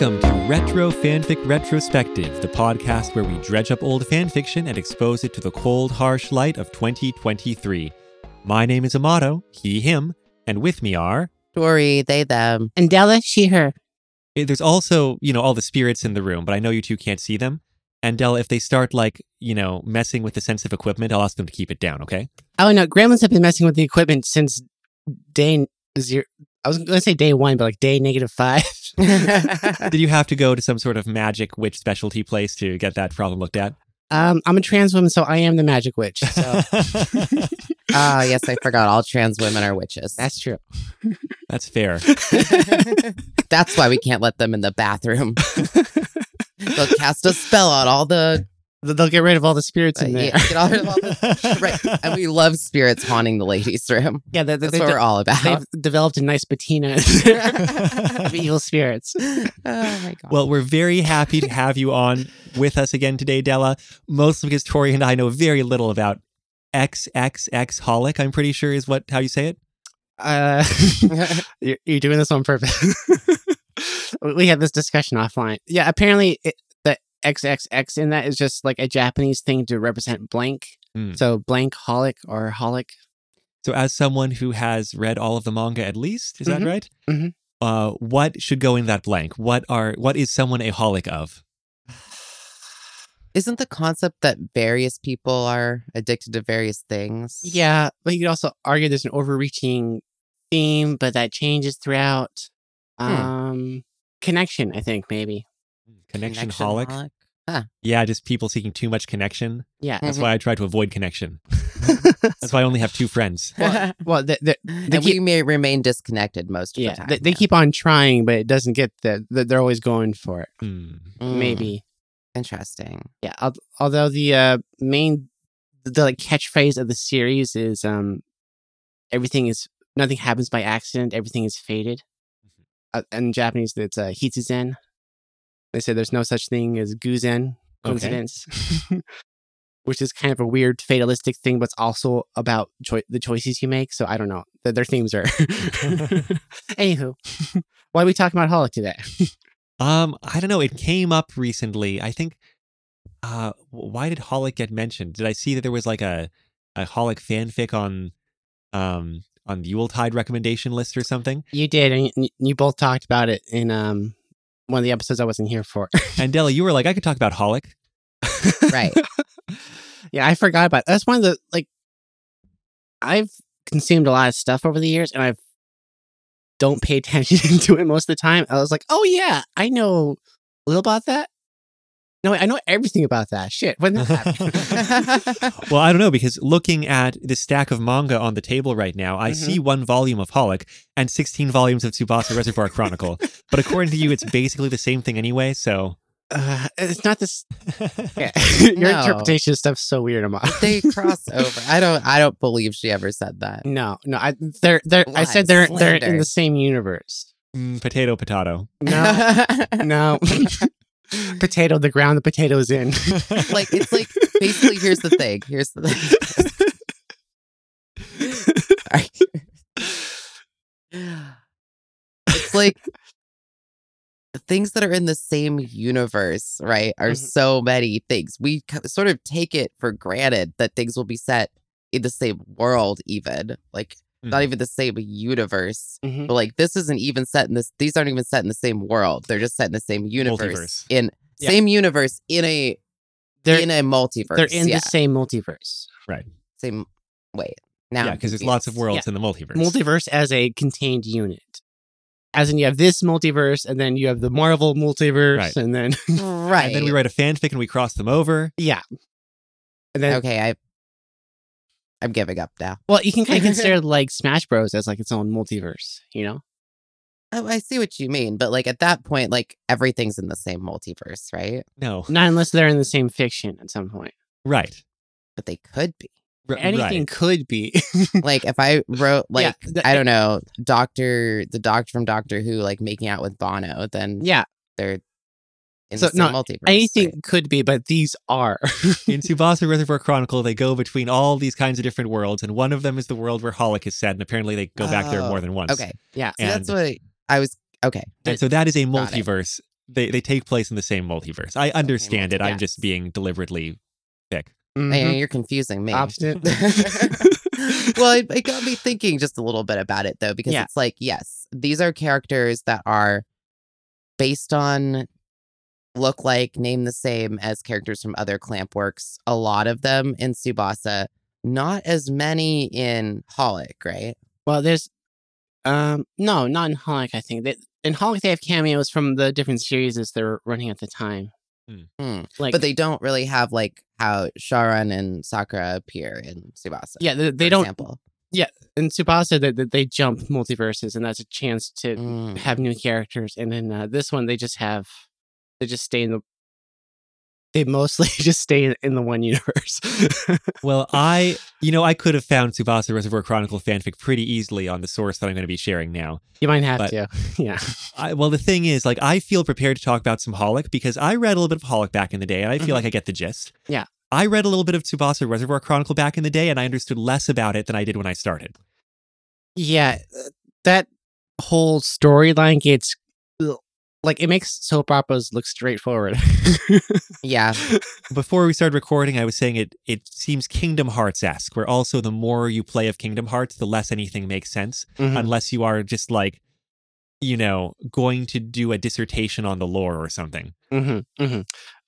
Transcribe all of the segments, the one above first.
Welcome to Retro Fanfic Retrospective, the podcast where we dredge up old fanfiction and expose it to the cold, harsh light of 2023. My name is Amado, he, him, and with me are. Tory, they, them. And Della, she, her. eh, There's also, you know, all the spirits in the room, but I know you two can't see them. And Della, if they start, like, you know, messing with the sensitive equipment, I'll ask them to keep it down, okay? Oh no, Gremlins have been messing with the equipment since day zero. I was going to say day one, but like day negative five. Did you have to go to some sort of magic witch specialty place to get that problem looked at? Um, I'm a trans woman, so I am the magic witch. So Ah, yes, I forgot. All trans women are witches. that's true. That's fair. That's why we can't let them in the bathroom. They'll cast a spell on all the. Th- They'll get rid of all the spirits Uh, in there. yeah, get all rid of all the right. And we love spirits haunting the ladies' room. Yeah, they, That's they, what we're all about. they've developed a nice patina of evil spirits. oh my god. Well, we're very happy to have you on with us again today, Della. Mostly because Tory and I know very little about XXXholic, I'm pretty sure is what how you say it. Uh, you're, you're doing this on purpose. we had this discussion offline. Yeah, apparently it, the XXX in that is just like a Japanese thing to represent blank. Hmm. So blank holic or holic. So, as someone who has read all of the manga at least, is that Mhm. right? Mhm. Uh, what should go in that blank? What are what is someone a holic of? Isn't the concept that various people are addicted to various things? Yeah, but you could also argue there's an overreaching theme, but that changes throughout. Hmm. Um, connection, I think maybe. Connection, holic. Holic? Yeah, just people seeking too much connection. Yeah. That's Mhm. why I try to avoid connection. That's why I only have two friends. well, well, the, the, and they we may remain disconnected most of yeah, the time. they, they yeah. keep on trying, but it doesn't get that. They're always going for it. Hmm. Mm, Maybe. Interesting. Yeah. al- Although the uh, main, the, the like catchphrase of the series is um, everything is nothing happens by accident. Everything is fated. Uh, in Japanese, it's uh, hitsuzen. They say there's no such thing as guzen, Okay. coincidence, which is kind of a weird fatalistic thing, but it's also about choi- the choices you make. So I don't know. Their, their themes are. Anywho, why are we talking about Holic today? Um, I don't know. It came up recently. I think. Uh, why did Holic get mentioned? Did I see that there was like a a Holic fanfic on, um, on the Yuletide recommendation list or something? You did, and you, you both talked about it in um one of the episodes I wasn't here for. And Della, you were like, I could talk about Holic. Right. yeah, I forgot about that's one of the like I've consumed a lot of stuff over the years and I've don't pay attention to it most of the time. I was like, oh yeah, I know a little about that. No, I know everything about that. Shit, when that happen? Well, I don't know because looking at the stack of manga on the table right now, I Mhm. see one volume of Holic and 16 volumes of Tsubasa Reservoir Chronicle. but according to you, it's basically the same thing anyway. So, uh, it's not this. Yeah. Your No. interpretation of stuff's so weird, Amon. they cross over. I don't. I don't believe she ever said that. No, no, I they're they're. I said they're they're in the same universe. mm, potato, potato. No, no. potato, the ground the potato is in. like it's like basically. Here's the thing. Here's the thing. It's like the things that are in the same universe, right? Are Mhm. so many things. We k- sort of take it for granted that things will be set in the same world, even like not Mhm. even the same universe. Mhm. But like this isn't even set in this. These aren't even set in the same world. They're just set in the same universe. Multiverse. In Yeah. same universe in a They're in a multiverse. they're in yeah. the same multiverse. Right. Same wait now yeah, because there's lots of confused. worlds in the multiverse. Multiverse as a contained unit. As in, you have this multiverse, and then you have the Marvel multiverse, Right. and then right And then we write a fanfic and we cross them over. yeah, and then okay i i'm giving up now well, you can kind of consider like Smash Bros as like its own multiverse. You know, oh, i see what you mean but like at that point like everything's in the same multiverse right No, not unless they're in the same fiction at some point. right. but they could be R- Anything right. could be. like if i wrote like Yeah, the- i don't know doctor the doctor from doctor who like making out with bono then yeah, they're in So, the same no, multiverse anything right? could be, but these are. In Tsubasa Reservoir Chronicle, they go between all these kinds of different worlds, and one of them is the world where Holic is set, and apparently they go back there Oh, more than once. okay yeah, so that's what i was okay And so that is a multiverse they they take place in the same multiverse. I understand it. I'm just being deliberately thick. Man, Mhm. you're confusing me. Obstinate. well, it, it got me thinking just a little bit about it though, because Yeah. it's like, yes, these are characters that are based on look like, name the same as characters from other clamp works. A lot of them in Tsubasa, not as many in Holic, right? Well, there's um no, not in Holic. I think that in Holic they have cameos from the different series as they're running at the time. Hmm. Like, But they don't really have like how Syaoran and Sakura appear in Tsubasa. yeah, they, they for don't Example. Yeah, in Tsubasa that they, they jump multiverses, and that's a chance to Mm. have new characters. And then uh, this one, they just have they just stay in the they mostly just stay in, the one universe. Well, I, you know, I could have found Tsubasa Reservoir Chronicle fanfic pretty easily on the source that I'm going to be sharing now. you might have But- to, yeah. I, well, the thing is, like, I feel prepared to talk about some Holic because I read a little bit of Holic back in the day, and I feel Mhm. like I get the gist. Yeah. I read a little bit of Tsubasa Reservoir Chronicle back in the day, and I understood less about it than I did when I started. Yeah, uh, that whole storyline gets like it makes soap operas look straightforward. Yeah. Before we started recording, I was saying it. It seems Kingdom Hearts esque, where also the more you play of Kingdom Hearts, the less anything makes sense, Mhm. unless you are just like, you know, going to do a dissertation on the lore or something. hmm hmm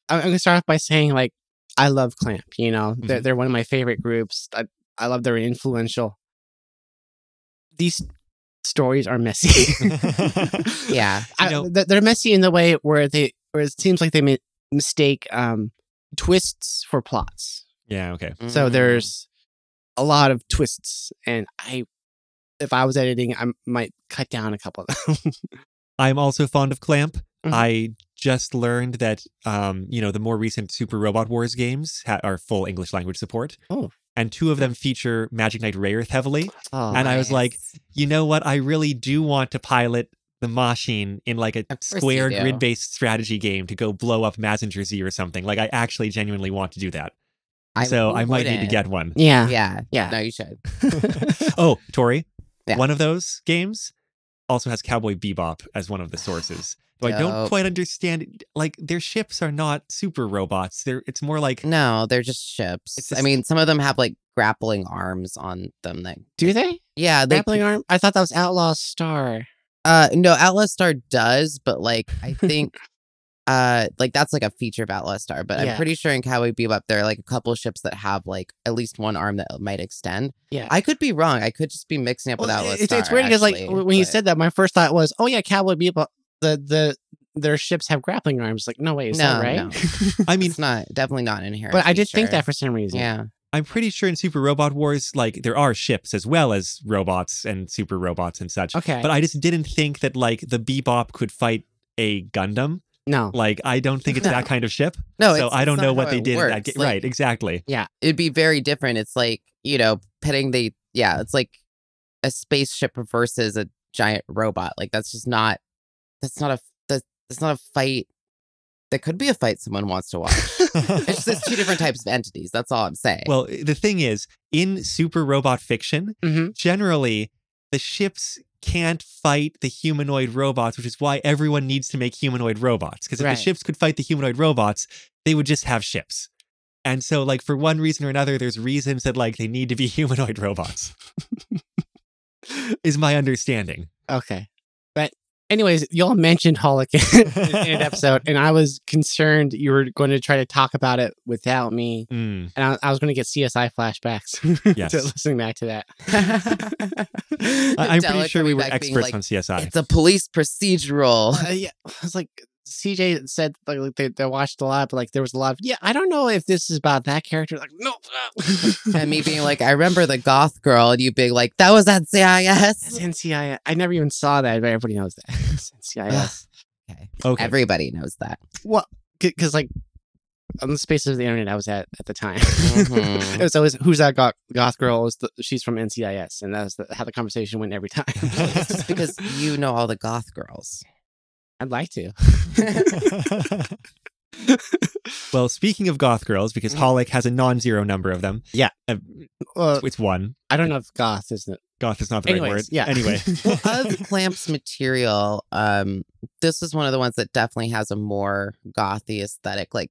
I'm gonna start off by saying like I love Clamp. You know, they're Mhm. they're one of my favorite groups. I I love they're influential. These stories are messy. Yeah. I, You know- they're messy in the way where they where it seems like they ma- mistake um, twists for plots. yeah. Okay. So Mm. there's a lot of twists, and I, if I was editing, I might cut down a couple of them. I'm also fond of Clamp. Mhm. I just learned that, um, you know, the more recent Super Robot Wars games ha- are full English language support. Oh. And two of them feature Magic Knight Rayearth heavily. oh, And I was like, you know what? I really do want to pilot the machine in like a square grid based strategy game to go blow up Mazinger Z or something. Like, I actually genuinely want to do that. I so I might need to get one. yeah, Yeah. yeah. No, you should. oh, Tory, Yeah. one of those games also has Cowboy Bebop as one of the sources. So I don't quite understand. Like their ships are not super robots. They're it's more like No, they're just ships. It's I mean, some of them have like grappling arms on them. That Do they yeah, they grappling arm? I thought that was Outlaw Star. uh no Outlaw Star does, but like I think uh like that's like a feature of Outlaw Star. But Yeah. I'm pretty sure in Cowboy Bebop there are like a couple of ships that have like at least one arm that might extend. Yeah. I could be wrong. I could just be mixing up with Outlaw it's, Star. it's weird because like when you said that, my first thought was, oh yeah, Cowboy Bebop. The the their ships have grappling arms. Like no way, is that No, right? no. I mean, it's not definitely not inherent. but I did think that for some reason. Yeah. I'm pretty sure in Super Robot Wars, like there are ships as well as robots and super robots and such. Okay. But I just didn't think that like the Bebop could fight a Gundam. no. Like I don't think it's No. that kind of ship. No, so it's, I don't know what they did. that works. Like, right, exactly. Yeah. It'd be very different. It's like, you know, pitting the yeah, it's like a spaceship versus a giant robot. Like that's just not that's not a that's, that's not a fight. That could be a fight someone wants to watch. it's just two different types of entities. That's all I'm saying. Well, the thing is, in super robot fiction, Mhm. generally the ships can't fight the humanoid robots, which is why everyone needs to make humanoid robots. Because if Right. the ships could fight the humanoid robots, they would just have ships. And so, like, for one reason or another, there's reasons that, like, they need to be humanoid robots, is my understanding. Okay. But anyways, y'all mentioned Holic in an episode, and I was concerned you were going to try to talk about it without me, Mm, and I, I was going to get CSI flashbacks. Yes. to listening back to that. I- I'm pretty sure we were experts like, on CSI. It's a police procedural. Uh, yeah, I was like, CJ said like, they, they watched a lot, but like there was a lot of yeah. I don't know if this is about that character. Like no, and me being like, I remember the goth girl, and you being like, that was at That's CIS. NCIS. I never even saw that, but everybody knows that. NCIS. okay. okay. Everybody knows that. Well, because like on the space of the internet I was at at the time, Mhm. it was always who's that goth, goth girl? The, she's from NCIS, and that's how the conversation went every time. Because you know all the goth girls. I'd like to. well, speaking of goth girls, because Mhm. Holic has a non zero number of them, Yeah. uh, Well, it's one. I don't know if goth is the goth is not the right word. Yeah. Anyway. well, of Clamp's material, um, this is one of the ones that definitely has a more gothy aesthetic. Like,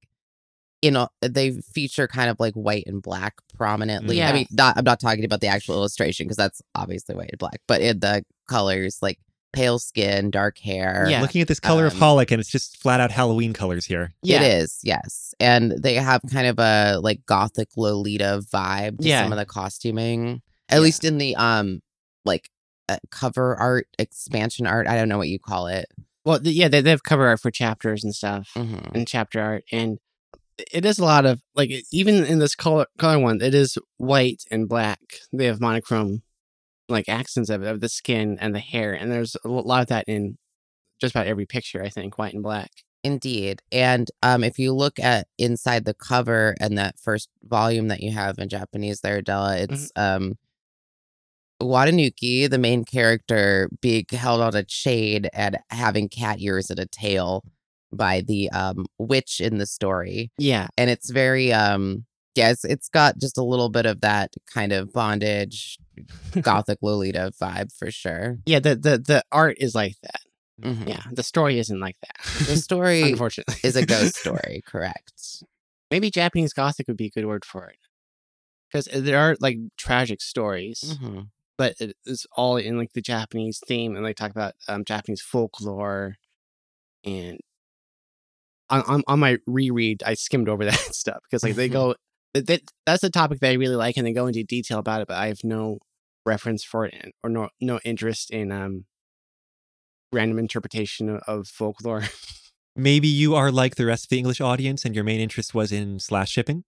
you know, they feature kind of like white and black prominently. Yeah. I mean, not I'm not talking about the actual illustration because that's obviously white and black, but in the colors, like pale skin, dark hair. Yeah. Looking at this color of Um, Holic, and it's just flat out Halloween colors here. Yeah. It is, yes. And they have kind of a like gothic Lolita vibe to Yeah. some of the costuming. At Yeah. least in the um like uh, cover art, expansion art. I don't know what you call it. Well, th- yeah, they, they have cover art for chapters and stuff, Mhm. and chapter art, and it is a lot of like even in this color color one, it is white and black. They have monochrome like accents of, of the skin and the hair, and there's a lot of that in just about every picture. I think white and black. Indeed. And um if you look at inside the cover and that first volume that you have in Japanese there, Della, it's um Watanuki, the main character, being held on a chain and having cat ears and a tail by the um witch in the story. Yeah, and it's very um yeah it's, it's got just a little bit of that kind of bondage gothic lolita vibe for sure yeah. The the the art is like that. Mhm. Yeah, the story isn't like that. the story unfortunately, is a ghost story correct Maybe Japanese gothic would be a good word for it, because there are like tragic stories. Mhm. but it is all in like the Japanese theme, and they talk about um, Japanese folklore. And on, on on my reread, I skimmed over that stuff because like they go, that, that- that's a topic that I really like, and they go into detail about it. But I have no reference for it, and, or no no interest in um random interpretation of, of folklore. Maybe you are like the rest of the English audience, and your main interest was in slash shipping.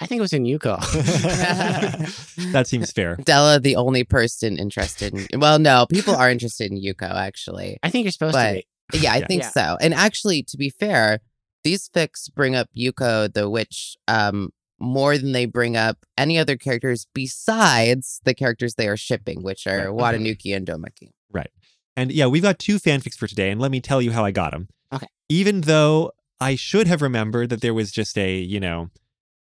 I think it was in Yuko. that seems fair. della the only person interested in well no people are interested in yuko actually I think you're supposed But- to be. yeah i Yeah. think Yeah. so and actually to be fair these fics bring up yuko the witch um more than they bring up any other characters besides the characters they are shipping which are Right. watanuki and Doumeki Right. And yeah, we've got two fanfics for today, and let me tell you how I got them. Okay. Even though I should have remembered that there was just a, you know,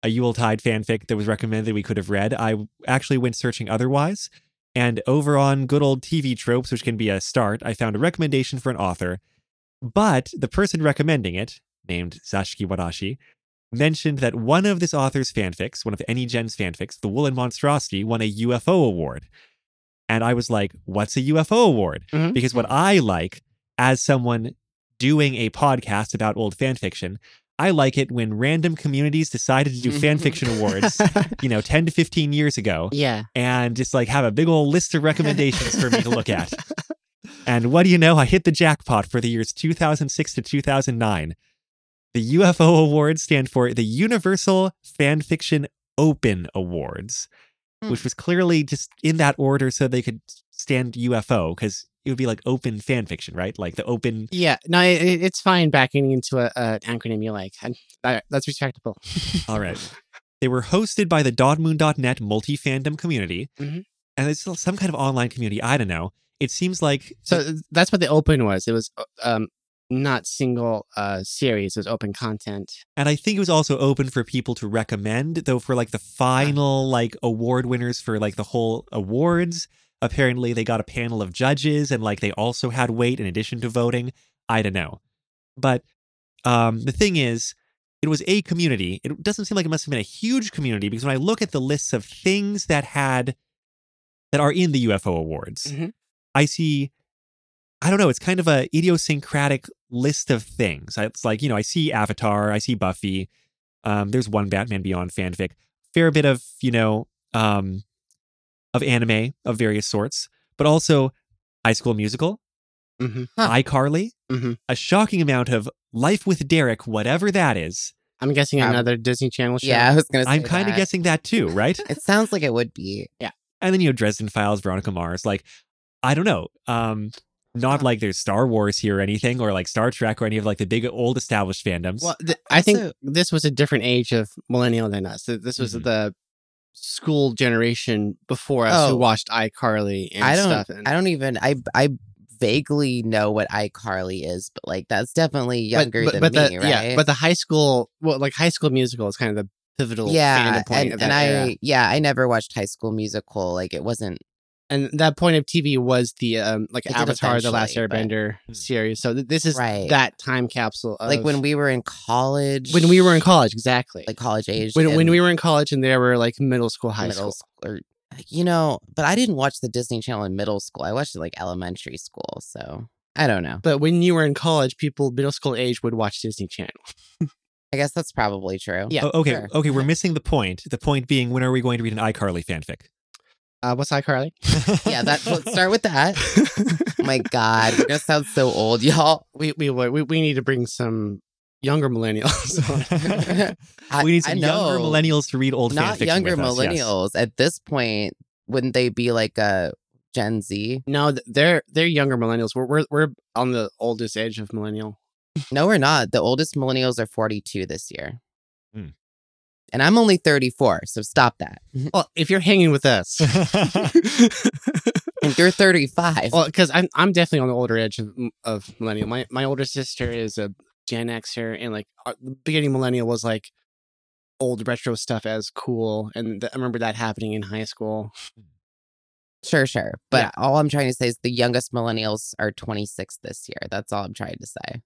a Yuletide fanfic that was recommended that we could have read, I actually went searching otherwise. And over on good old TV tropes, which can be a start, I found a recommendation for an author. But the person recommending it, named Sashiki Wadashi, mentioned that one of this author's fanfics, one of Any Gen's fanfics, The Woolen Monstrosity, won a UFO award. And I was like, what's a UFO award? Mhm. Because what I like as someone doing a podcast about old fanfiction, I like it when random communities decided to do fanfiction awards, you know, 10 to 15 years ago yeah. and just like have a big old list of recommendations for me to look at. And what do you know? I hit the jackpot for the years 2006 to 2009. The UFO awards stand for the Universal Fan Fiction Open Awards, Hmm. which was clearly just in that order so they could stand UFO because it would be like open fan fiction, right? Like the open. Yeah, no, it, it- it's fine backing into a, a an acronym you like. And that, that's respectable. All right. They were hosted by the Dodmoon.net multi fandom community. Mhm. And it's some kind of online community. I don't know. It seems like So that's what the open was. It was uh, um not single uh series. It was open content. And I think it was also open for people to recommend, though for like the final like award winners for like the whole awards, apparently they got a panel of judges and like they also had weight in addition to voting. I don't know. But um the thing is, it was a community. It doesn't seem like it must have been a huge community because when I look at the lists of things that had that are in the UFO awards, Mhm. I see I don't know, it's kind of a idiosyncratic list of things. It's like, you know, I see Avatar, I see Buffy, um, there's one Batman Beyond fanfic, fair bit of, you know, um, of anime of various sorts, but also High School Musical, hmm Huh. iCarly, Mhm. a shocking amount of Life with Derek, whatever that is. I'm guessing Um, another Disney Channel show. yeah i was gonna say I'm kind of guessing that too, right? it sounds like it would be Yeah. and then you know Dresden Files, Veronica Mars. Like, I don't know. Um, not like there's Star Wars here or anything, or like Star Trek or any of like the big old established fandoms. Well, th- I think Also- this was a different age of millennial than us. This was Mhm. the school generation before us Oh. who watched iCarly and I don't. stuff. And, I don't even. I. I vaguely know what iCarly is, but like that's definitely younger than but me, the, right? Yeah, but the high school, well, like High School Musical is kind of the pivotal yeah, fandom point and, of and that I yeah I never watched High School Musical. Like it wasn't and that point of TV was the um like It Avatar: The Last eventually, but- Airbender Hmm. series. So th- this is Right. that time capsule. Of, like when we were in college. when we were in college, exactly. like college age. when when we were in college and there were like middle school, high middle school. school. Or, you know, but I didn't watch the Disney Channel in middle school. I watched it like elementary school. So I don't know. But when you were in college, people middle school age would watch Disney Channel. I guess that's probably true. Yeah. Oh, okay, sure. okay, we're missing the point. The point being, when are we going to read an iCarly fanfic? Uh, what's carly Yeah, that let's start with that. Oh my God, we're gonna sound so old, y'all. we we we we need to bring some younger millennials. on. I, we need some I younger millennials to read old not fanfiction younger with us, yes. millennials. At this point, wouldn't they be like a Gen Z? no, they're they're younger millennials. We're we're we're on the oldest edge of millennial. No, we're not. The oldest millennials are 42 this year. Hmm. And I'm only 34, so stop that. Well, if you're hanging with us, And you're 35. well, because I'm I'm definitely on the older edge of of millennial. My my older sister is a Gen Xer, and like uh, the beginning millennial was like old retro stuff as cool, and th- I remember that happening in high school. Sure, sure. But Yeah. all I'm trying to say is the youngest millennials are 26 this year. That's all I'm trying to say.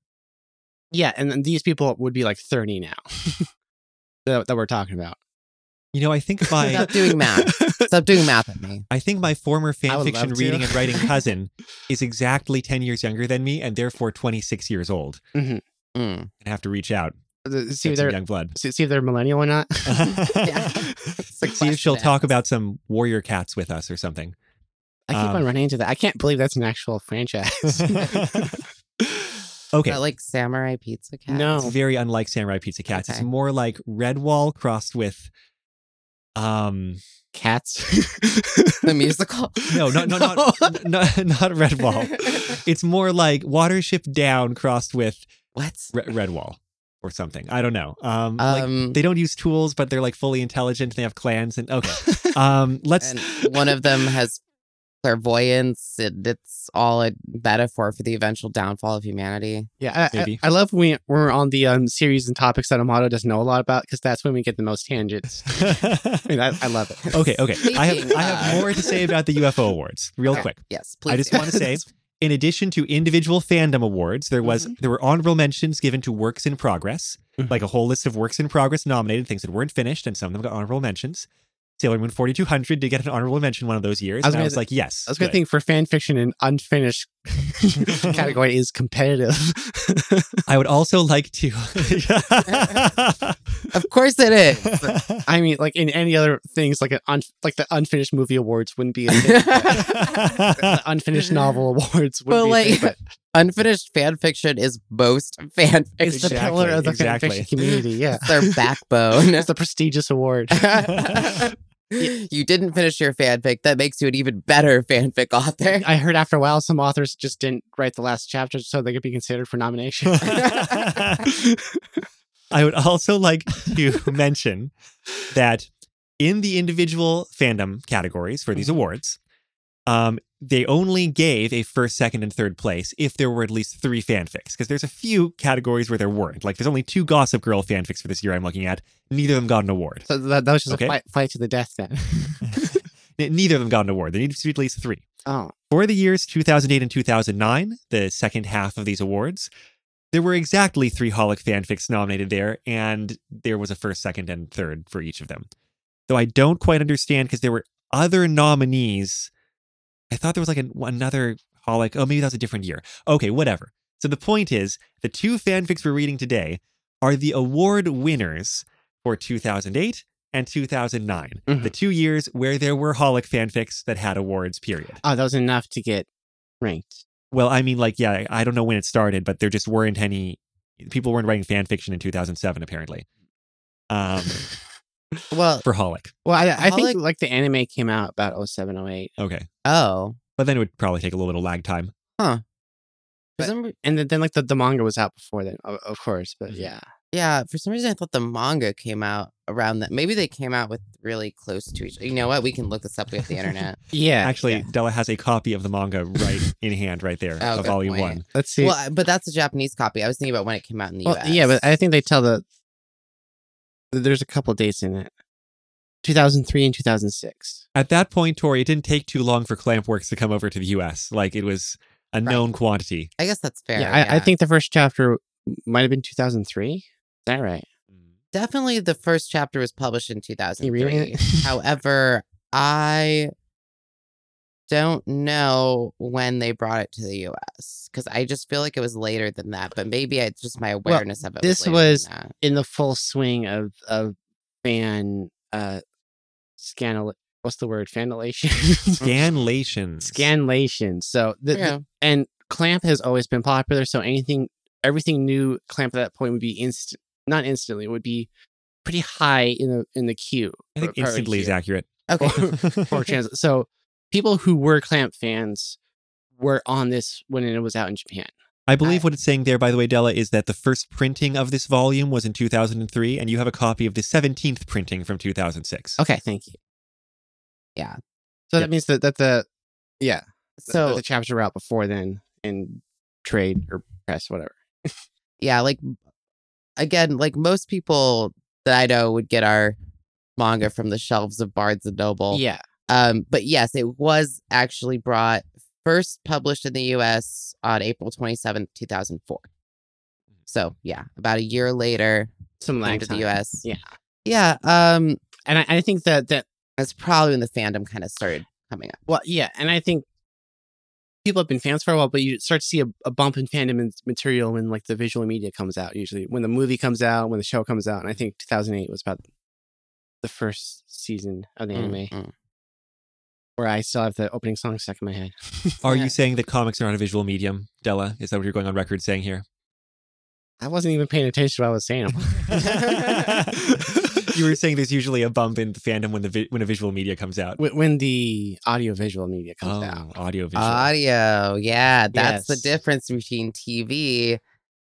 Yeah, and then these people would be like 30 now. That, that we're talking about. you know, I think my Stop doing math. Stop doing math at me. I think my former I would fanfiction reading and writing cousin is exactly 10 years younger than me and therefore 26 years old. Mm. And have to reach out. Uh, See if they're young blood. see see if they're millennial or not. Yeah. See if she'll talk about some warrior cats with us or something. I keep Um, on running into that. I can't believe that's an actual franchise. Okay. Not like samurai pizza cat. No. It's very unlike Samurai Pizza Cats. It's more like Redwall crossed with um Cats. The musical? no, no, no, not not, not Redwall. It's more like Watership Down crossed with what? Re- Redwall or something. I don't know. Um, like Um, they don't use tools, but they're like fully intelligent. And they have clans and okay. Um, let's. and one of them has clairvoyance. And it's all a metaphor for the eventual downfall of humanity. yeah, I, I, I love when we- we're on the um, series and topics that Amado doesn't know a lot about because that's when we get the most tangents. I mean, I, I love it. okay, okay. I have I have more to say about the UFO awards, real Okay. quick. Yes, please. I just want to say, in addition to individual fandom awards, there was there were honorable mentions given to works in progress, Mhm. like a whole list of works in progress nominated, things that weren't finished, and some of them got honorable mentions. Sailor Moon 4200 did get an honorable mention one of those years. I was and I gonna- was like, yes. I was gonna good. think for fan fiction and unfinished category is competitive. I would also like to. of course it is. I mean, like in any other things, like an un- like the unfinished movie awards wouldn't be a thing. the unfinished novel awards would But, be a thing, but Unfinished fan fiction is most fan it's fiction. the pillar of the exactly. fan fiction community. Yeah, It's their backbone. it's the prestigious award. you didn't finish your fanfic. That makes you an even better fanfic author. I heard after a while some authors just didn't write the last chapter so they could be considered for nomination. I would also like to mention that in the individual fandom categories for these awards, um, they only gave a first, second, and third place if there were at least three fanfics. Because there's a few categories where there weren't. Like there's only two Gossip Girl fanfics for this year I'm looking at. Neither of them got an award. so that, that was just Okay. a fight, fight to the death then. Neither of them got an award. There needed to be at least three. Oh, For the years 2008 and 2009, the second half of these awards, there were exactly three Holic fanfics nominated there, and there was a first, second, and third for each of them. Though I don't quite understand because there were other nominees. I thought there was like an, another Holic. Oh, maybe that was a different year. Okay, whatever. So the point is, the two fanfics we're reading today are the award winners for 2008 and 2009, Mhm. the two years where there were Holic fanfics that had awards, period. oh, that was enough to get ranked. Well, I mean, like, yeah, I don't know when it started, but there just weren't any people weren't writing fanfiction in 2007, apparently. Um, well, for Holic. Well, I, I think Holic- like the anime came out about 07, 08. Okay. oh. But then it would probably take a little bit of lag time. For But- some, re- and then, then like the, the manga was out before then, of, of course. But Mhm. yeah, yeah, for some reason I thought the manga came out around that. Maybe they came out with really close to each. You know what? We can look this up. We have the internet. yeah. Actually, yeah. Della has a copy of the manga right in hand, right there, Oh, of good volume point. one. let's see. well, but that's a Japanese copy. I was thinking about when it came out in the Well, US. yeah, but I think they tell the there's a couple dates in it. 2003 and 2006. At that point, Tory, it didn't take too long for Clampworks to come over to the US. Like it was a known quantity. I guess that's fair. yeah, I, I think the first chapter might have been 2003. Is that right? Mm-hmm. definitely the first chapter was published in You reading 2003. it? However, I don't know when they brought it to the US because I just feel like it was later than that. But maybe it's just my awareness of it. this later than was- In the full swing of of fan uh scandal. What's the word? Fanulation. Scanlation. Scanlation. So the, the- and Clamp has always been popular. So anything, everything new Clamp at that point would be instant, not instantly, it would be pretty high in the in the queue. I think or part instantly is accurate. Okay. for trans. So people who were Clamp fans were on this when it was out in Japan. I believe I- what it's saying there, by the way, Della, is that the first printing of this volume was in 2003, and you have a copy of the 17th printing from 2006. Okay, thank you. Yeah. So Yep. that means that that the yeah th- that So the chapters were out before then in trade or press whatever. yeah, like again, like most people that I know would get our manga from the shelves of Barnes and Noble. Yeah. Um, but yes, it was actually brought first published in the US on April 27th, 2004. So yeah, about a year later Some lag to the. US. Yeah. Yeah. Um, And I, I think that that that's probably when the fandom kind of started coming up. well yeah, and I think people have been fans for a while, but you start to see a, a bump in fandom and material when like the visual media comes out. Usually when the movie comes out, when the show comes out, and I think 2008 was about the first season of the Mm, anime. Where I still have the opening song stuck in my head. Are Yeah. you saying that comics are not a visual medium, Della? Is that what you're going on record saying here? I wasn't even paying attention to what I was saying. you were saying there's usually a bump in the fandom when the vi- when a visual media comes out. when, when the audio visual media comes oh, out. audio visual. Audio. Yeah. That's the difference between TV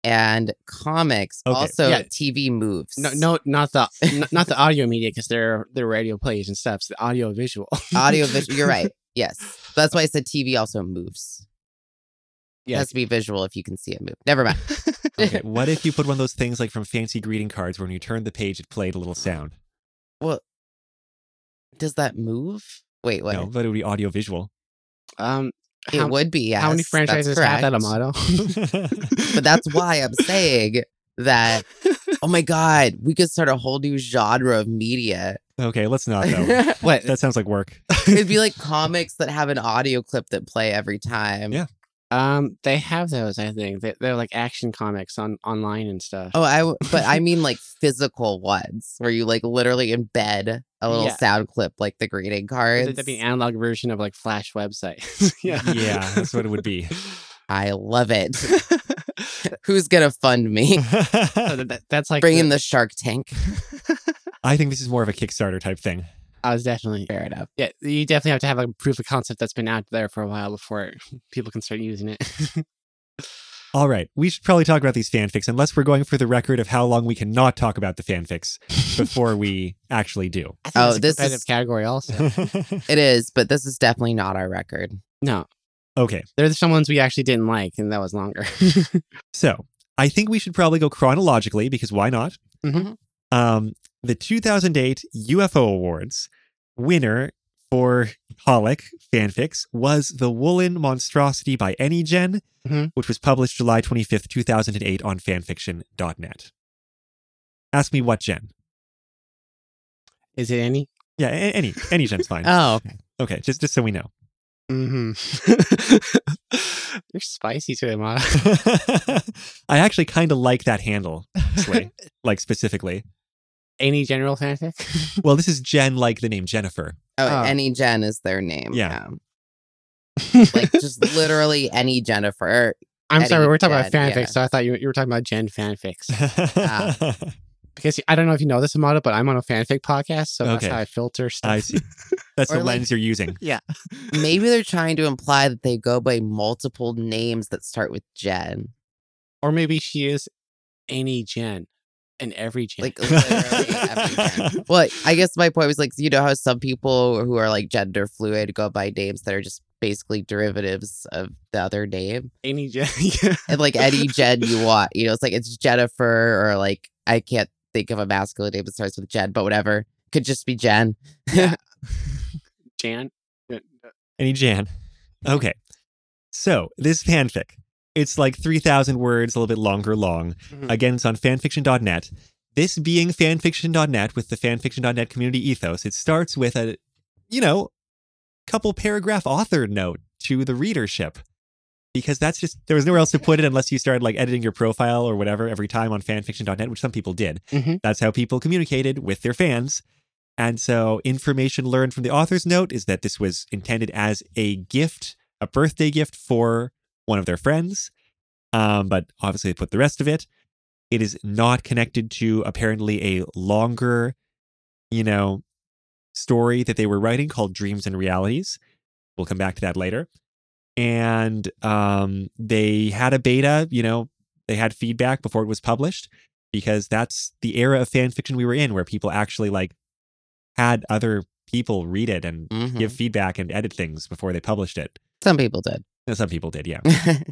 and comics. Okay, Also, yeah. TV moves. No, no, not the not the audio media because they're they're radio plays and stuff. It's the audio visual. audio visual. You're right. Yes. That's why I said TV also moves. It has to be visual if you can see it move. Never mind. Okay, what if you put one of those things like from fancy greeting cards where when you turned the page it played a little sound? Well, does that move? Wait, what? No, but it would be audio visual. um, It how, would be. Yes, how many franchises have that correct. Amado? But that's why I'm saying that. Oh my god, we could start a whole new genre of media. okay, let's not though. what? That sounds like work. It'd be like comics that have an audio clip that play every time. Yeah. Um, they have those. I think they, they're like action comics on online and stuff. Oh, I. w- But I mean like physical ones where you like literally embed a little Yeah. sound clip like the greeting cards. That'd be an analog version of like Flash websites. yeah. yeah, that's what it would be. I love it. Who's gonna fund me? So that- that- that's like bringing the- the Shark Tank. I think this is more of a Kickstarter type thing. I was definitely Fair enough. yeah. You definitely have to have a proof of concept that's been out there for a while before people can start using it. All right, we should probably talk about these fanfics unless we're going for the record of how long we cannot talk about the fanfics before we actually do. I think Oh, it's a this competitive is- category also. It is, but this is definitely not our record. no, okay, there's some ones we actually didn't like, and that was longer. so I think we should probably go chronologically because why not? Mhm. Um, the 2008 UFO Awards winner for Holic fanfics was The Woolen Monstrosity by AnyGen, Mhm. which was published July 25th, 2008 on fanfiction.net. Ask me what gen. Is it any? Yeah, any any gen's fine. Oh, okay. okay, just just so we know. Mm-hmm. You're spicy today, Ma. I actually kind of like that handle, actually, like specifically. Any general fanfic? Well, this is Jen, like the name Jennifer. Oh, Oh. any Jen is their name. Yeah. Like just literally any Jennifer. I'm sorry, we're talking about Jen, fanfics, yeah. so I thought you, you were talking about Jen fanfics. Ah. Because I don't know if you know this, Amado, but I'm on a fanfic podcast, so that's how I filter stuff. I see. That's the like- lens you're using. Yeah. maybe they're trying to imply that they go by multiple names that start with Jen. Or maybe she is any Gen and every Gen. Like literally every Jen. Well, I guess my point was like, you know how some people who are like gender fluid go by names that are just basically derivatives of the other name. any Gen. yeah. And like any Jen you want, you know, it's like it's Jennifer or like I can't think of a masculine name that starts with Jen, but whatever. could just be Jen. Jan. Uh, any Jan? Okay. So this fanfic, it's like 3,000 words, a little bit longer long. Mhm. Again, it's on fanfiction.net. This being fanfiction.net with the fanfiction.net community ethos, it starts with a, you know, couple paragraph author note to the readership. Because that's just, there was nowhere else to put it unless you started like editing your profile or whatever every time on fanfiction.net, which some people did. Mhm. That's how people communicated with their fans. And so, information learned from the author's note is that this was intended as a gift, a birthday gift for one of their friends. Um, but obviously, they put the rest of it. It is not connected to apparently a longer, you know, story that they were writing called Dreams and Realities. We'll come back to that later. And um, they had a beta, you know, they had feedback before it was published because that's the era of fan fiction we were in where people actually like had other people read it and Mhm. give feedback and edit things before they published it. Some people did. Some people did, yeah.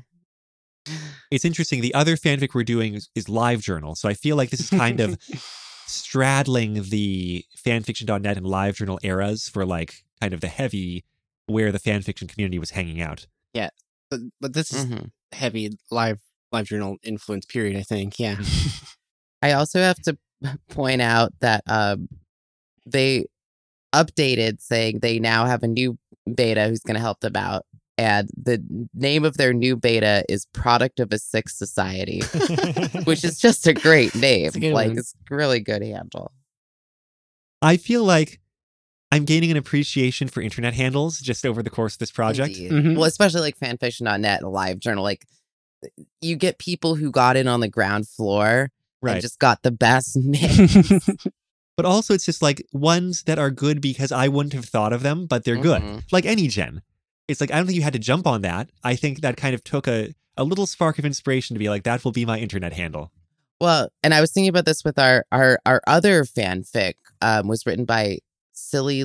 It's interesting. The other fanfic we're doing is, is Live Journal. So I feel like this is kind of straddling the fanfiction.net and LiveJournal eras for like kind of the heavy where the fanfiction community was hanging out. Yeah. But, but this is Mhm. heavy live live journal influence period. I think. Yeah. I also have to point out that um, they updated saying they now have a new beta who's going to help them out. And the name of their new beta is Product of a Sick Society, which is just a great name. a like, one. it's really good handle. I feel like I'm gaining an appreciation for internet handles just over the course of this project. Indeed. Mhm. Well, especially like fanfiction.net, a live journal. Like, you get people who got in on the ground floor Right. and just got the best name. but also, it's just like ones that are good because I wouldn't have thought of them, but they're good. Mhm. Like any gen. It's like, I don't think you had to jump on that. I think that kind of took a, a little spark of inspiration to be like, that will be my internet handle. Well, and I was thinking about this with our our our other fanfic um was written by silly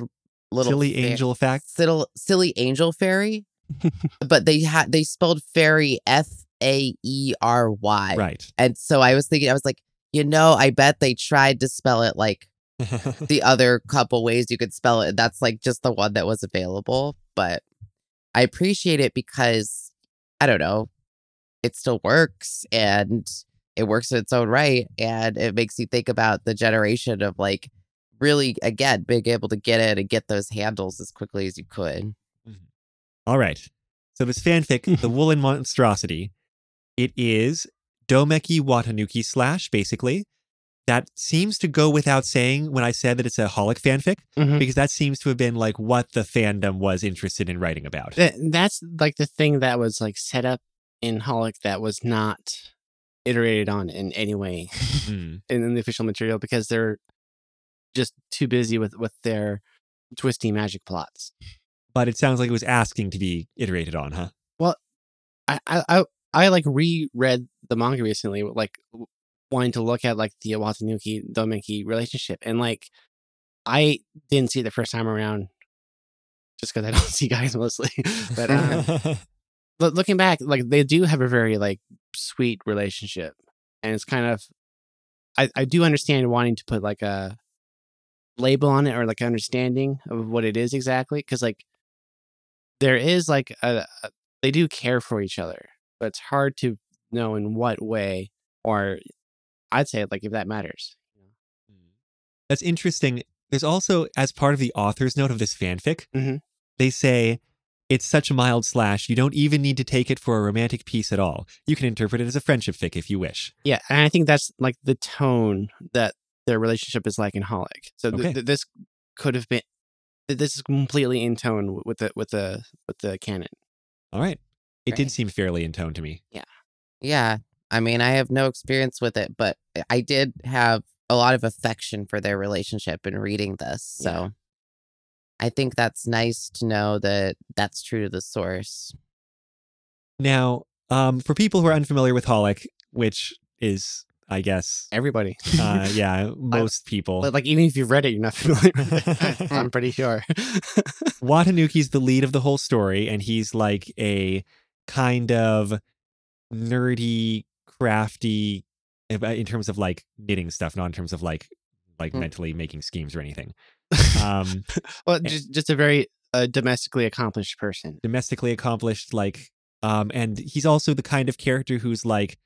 little Silly fa- angel fact. silly, silly angel fairy, but they had they spelled fairy F A E R Y, Right. and so I was thinking I was like, you know, I bet they tried to spell it like the other couple ways you could spell it. That's like just the one that was available, but I appreciate it because I don't know, it still works and it works in its own right and it makes you think about the generation of like really again being able to get in and get those handles as quickly as you could. Mm-hmm. All right. So this fanfic, The Woolen Monstrosity, it is Doumeki Watanuki slash, basically. That seems to go without saying when I said that it's a Holic fanfic, Mhm. because that seems to have been like what the fandom was interested in writing about. That, that's like the thing that was like set up in Holic that was not iterated on in any way Hmm. in, in the official material because they're just too busy with with their twisty magic plots. But it sounds like it was asking to be iterated on, huh? I I I, I like reread the manga recently, like wanting to look at like the Watanuki Doumeki relationship, and like I didn't see it the first time around, just because I don't see guys mostly. but um, but looking back, like they do have a very like sweet relationship, and it's kind of I I do understand wanting to put like a label on it or like understanding of what it is exactly because like there is like a, a they do care for each other, but it's hard to know in what way or I'd say like if that matters. That's interesting. There's also, as part of the author's note of this fanfic, Mhm. they say it's such a mild slash, you don't even need to take it for a romantic piece at all. You can interpret it as a friendship fic if you wish. Yeah, and I think that's like the tone that their relationship is like in Holic. So th- Okay. th- this could have been th- this is completely in tone with the with the with the canon. All right. It did seem fairly in tone to me. Yeah. Yeah. I mean, I have no experience with it, but I did have a lot of affection for their relationship in reading this. So Yeah. I think that's nice to know that that's true to the source. Now, um, for people who are unfamiliar with Holic, which is, I guess, Everybody. uh, yeah, most people. But, like even if you've read it, you're not familiar with it. I'm pretty sure. Watanuki's the lead of the whole story, and he's like a kind of nerdy, crafty, uh, in terms of like knitting stuff, not in terms of like like Mm. mentally making schemes or anything. Um, well, just just a very uh, domestically accomplished person. domestically accomplished, like, um, and he's also the kind of character who's like,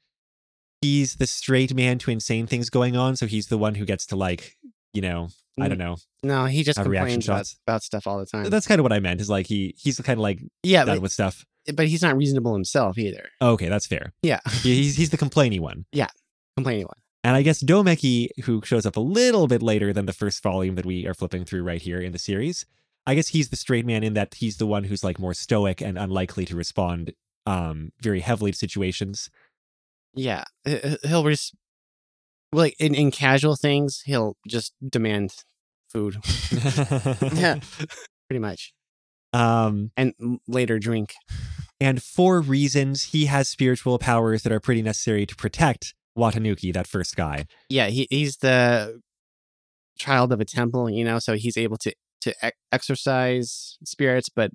he's the straight man to insane things going on, so he's the one who gets to like, you know, I don't know. No, he just complains about, about stuff all the time. That's kind of what I meant. Is like he he's kind of like yeah, done but, with stuff. But he's not reasonable himself either. Okay, that's fair. Yeah, He's he's the complaining one. Yeah. Complaining one. And I guess Doumeki, who shows up a little bit later than the first volume that we are flipping through right here in the series, I guess he's the straight man in that he's the one who's like more stoic and unlikely to respond um very heavily to situations. Yeah, he- he- he'll res- like in, in casual things, he'll just demand food, Yeah. pretty much, um and later drink. And for reasons he has spiritual powers that are pretty necessary to protect Watanuki, that first guy. Yeah, he he's the child of a temple, you know, so he's able to to ex- exercise spirits, but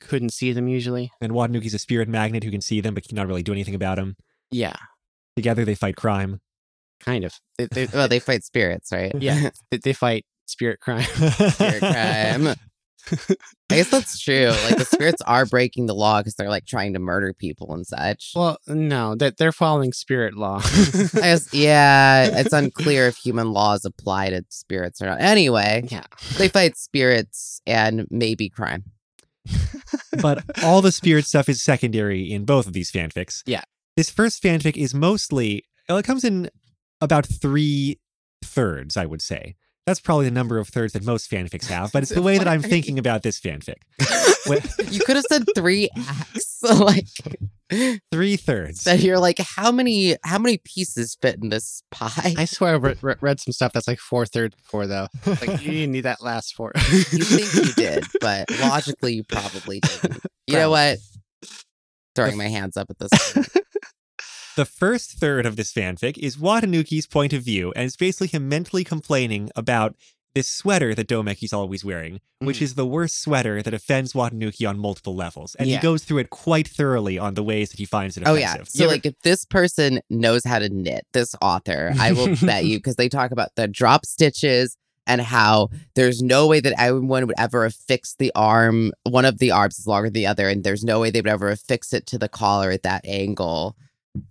couldn't see them usually. And Watanuki's a spirit magnet who can see them but cannot really do anything about them. Yeah, Together they fight crime. kind of. They, they, Well, they fight spirits, right? Yeah. they, they fight spirit crime. Spirit crime. I guess that's true. Like the spirits are breaking the law because they're like trying to murder people and such. well, no, that they're following spirit law. I guess, yeah, it's unclear if human laws apply to spirits or not. Anyway, yeah, they fight spirits and maybe crime. but all the spirit stuff is secondary in both of these fanfics. Yeah. This first fanfic is mostly, well, it comes in about three thirds, I would say. That's probably the number of thirds that most fanfics have, but it's the way that I'm thinking about this fanfic. You could have said three acts. like three thirds. that you're like, how many how many pieces fit in this pie? I swear I re- re- read some stuff that's like four thirds before though. Like you didn't need that last four. you think you did, but logically you probably didn't. You know what? Throwing my hands up at this. point. The first third of this fanfic is Watanuki's point of view, and it's basically him mentally complaining about this sweater that Doumeki's always wearing, which Mhm. is the worst sweater that offends Watanuki on multiple levels. And Yeah. he goes through it quite thoroughly on the ways that he finds it Oh yeah. So like if this person knows how to knit, this author, I will bet you because they talk about the drop stitches and how there's no way that anyone would ever affix the arm. One of the arms is longer than the other, and there's no way they would ever affix it to the collar at that angle.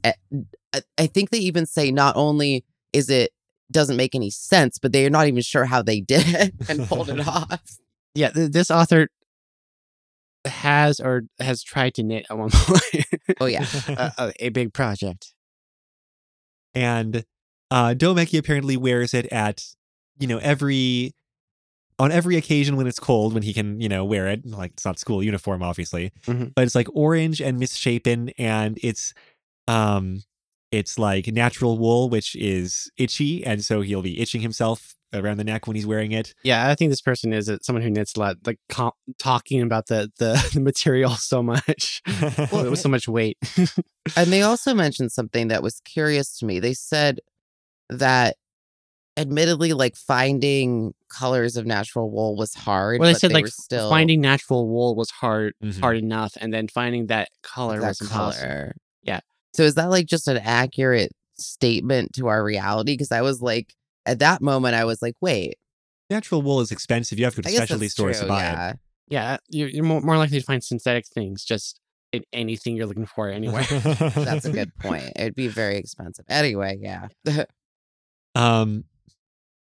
I- think they even say not only is it doesn't make any sense, but they are not even sure how they did it and pulled it off. yeah, th- this author has or has tried to knit at one point. Oh yeah. a, a, a big project. and uh, Doumeki apparently wears it at, you know, every on every occasion when it's cold, when he can, you know, wear it. Like it's not school uniform, obviously, Mhm. but it's like orange and misshapen, and it's um, it's like natural wool, which is itchy, and so he'll be itching himself around the neck when he's wearing it. Yeah, I think this person is uh, someone who knits a lot, like com- talking about the, the the material so much. Well, it was so much weight. And they also mentioned something that was curious to me. They said that admittedly like finding colors of natural wool was hard. Well, they but said they like were still finding natural wool was hard Mhm. hard enough, and then finding that color that was impossible. color. Yeah. So is that like just an accurate statement to our reality? Because I was like, at that moment, I was like, wait, Natural wool is expensive. You have to go to specialty stores true. to buy it. yeah. Yeah, you're, you're more, more likely to find synthetic things just in anything you're looking for anywhere. That's a good point. It'd be very expensive. Anyway, yeah. um,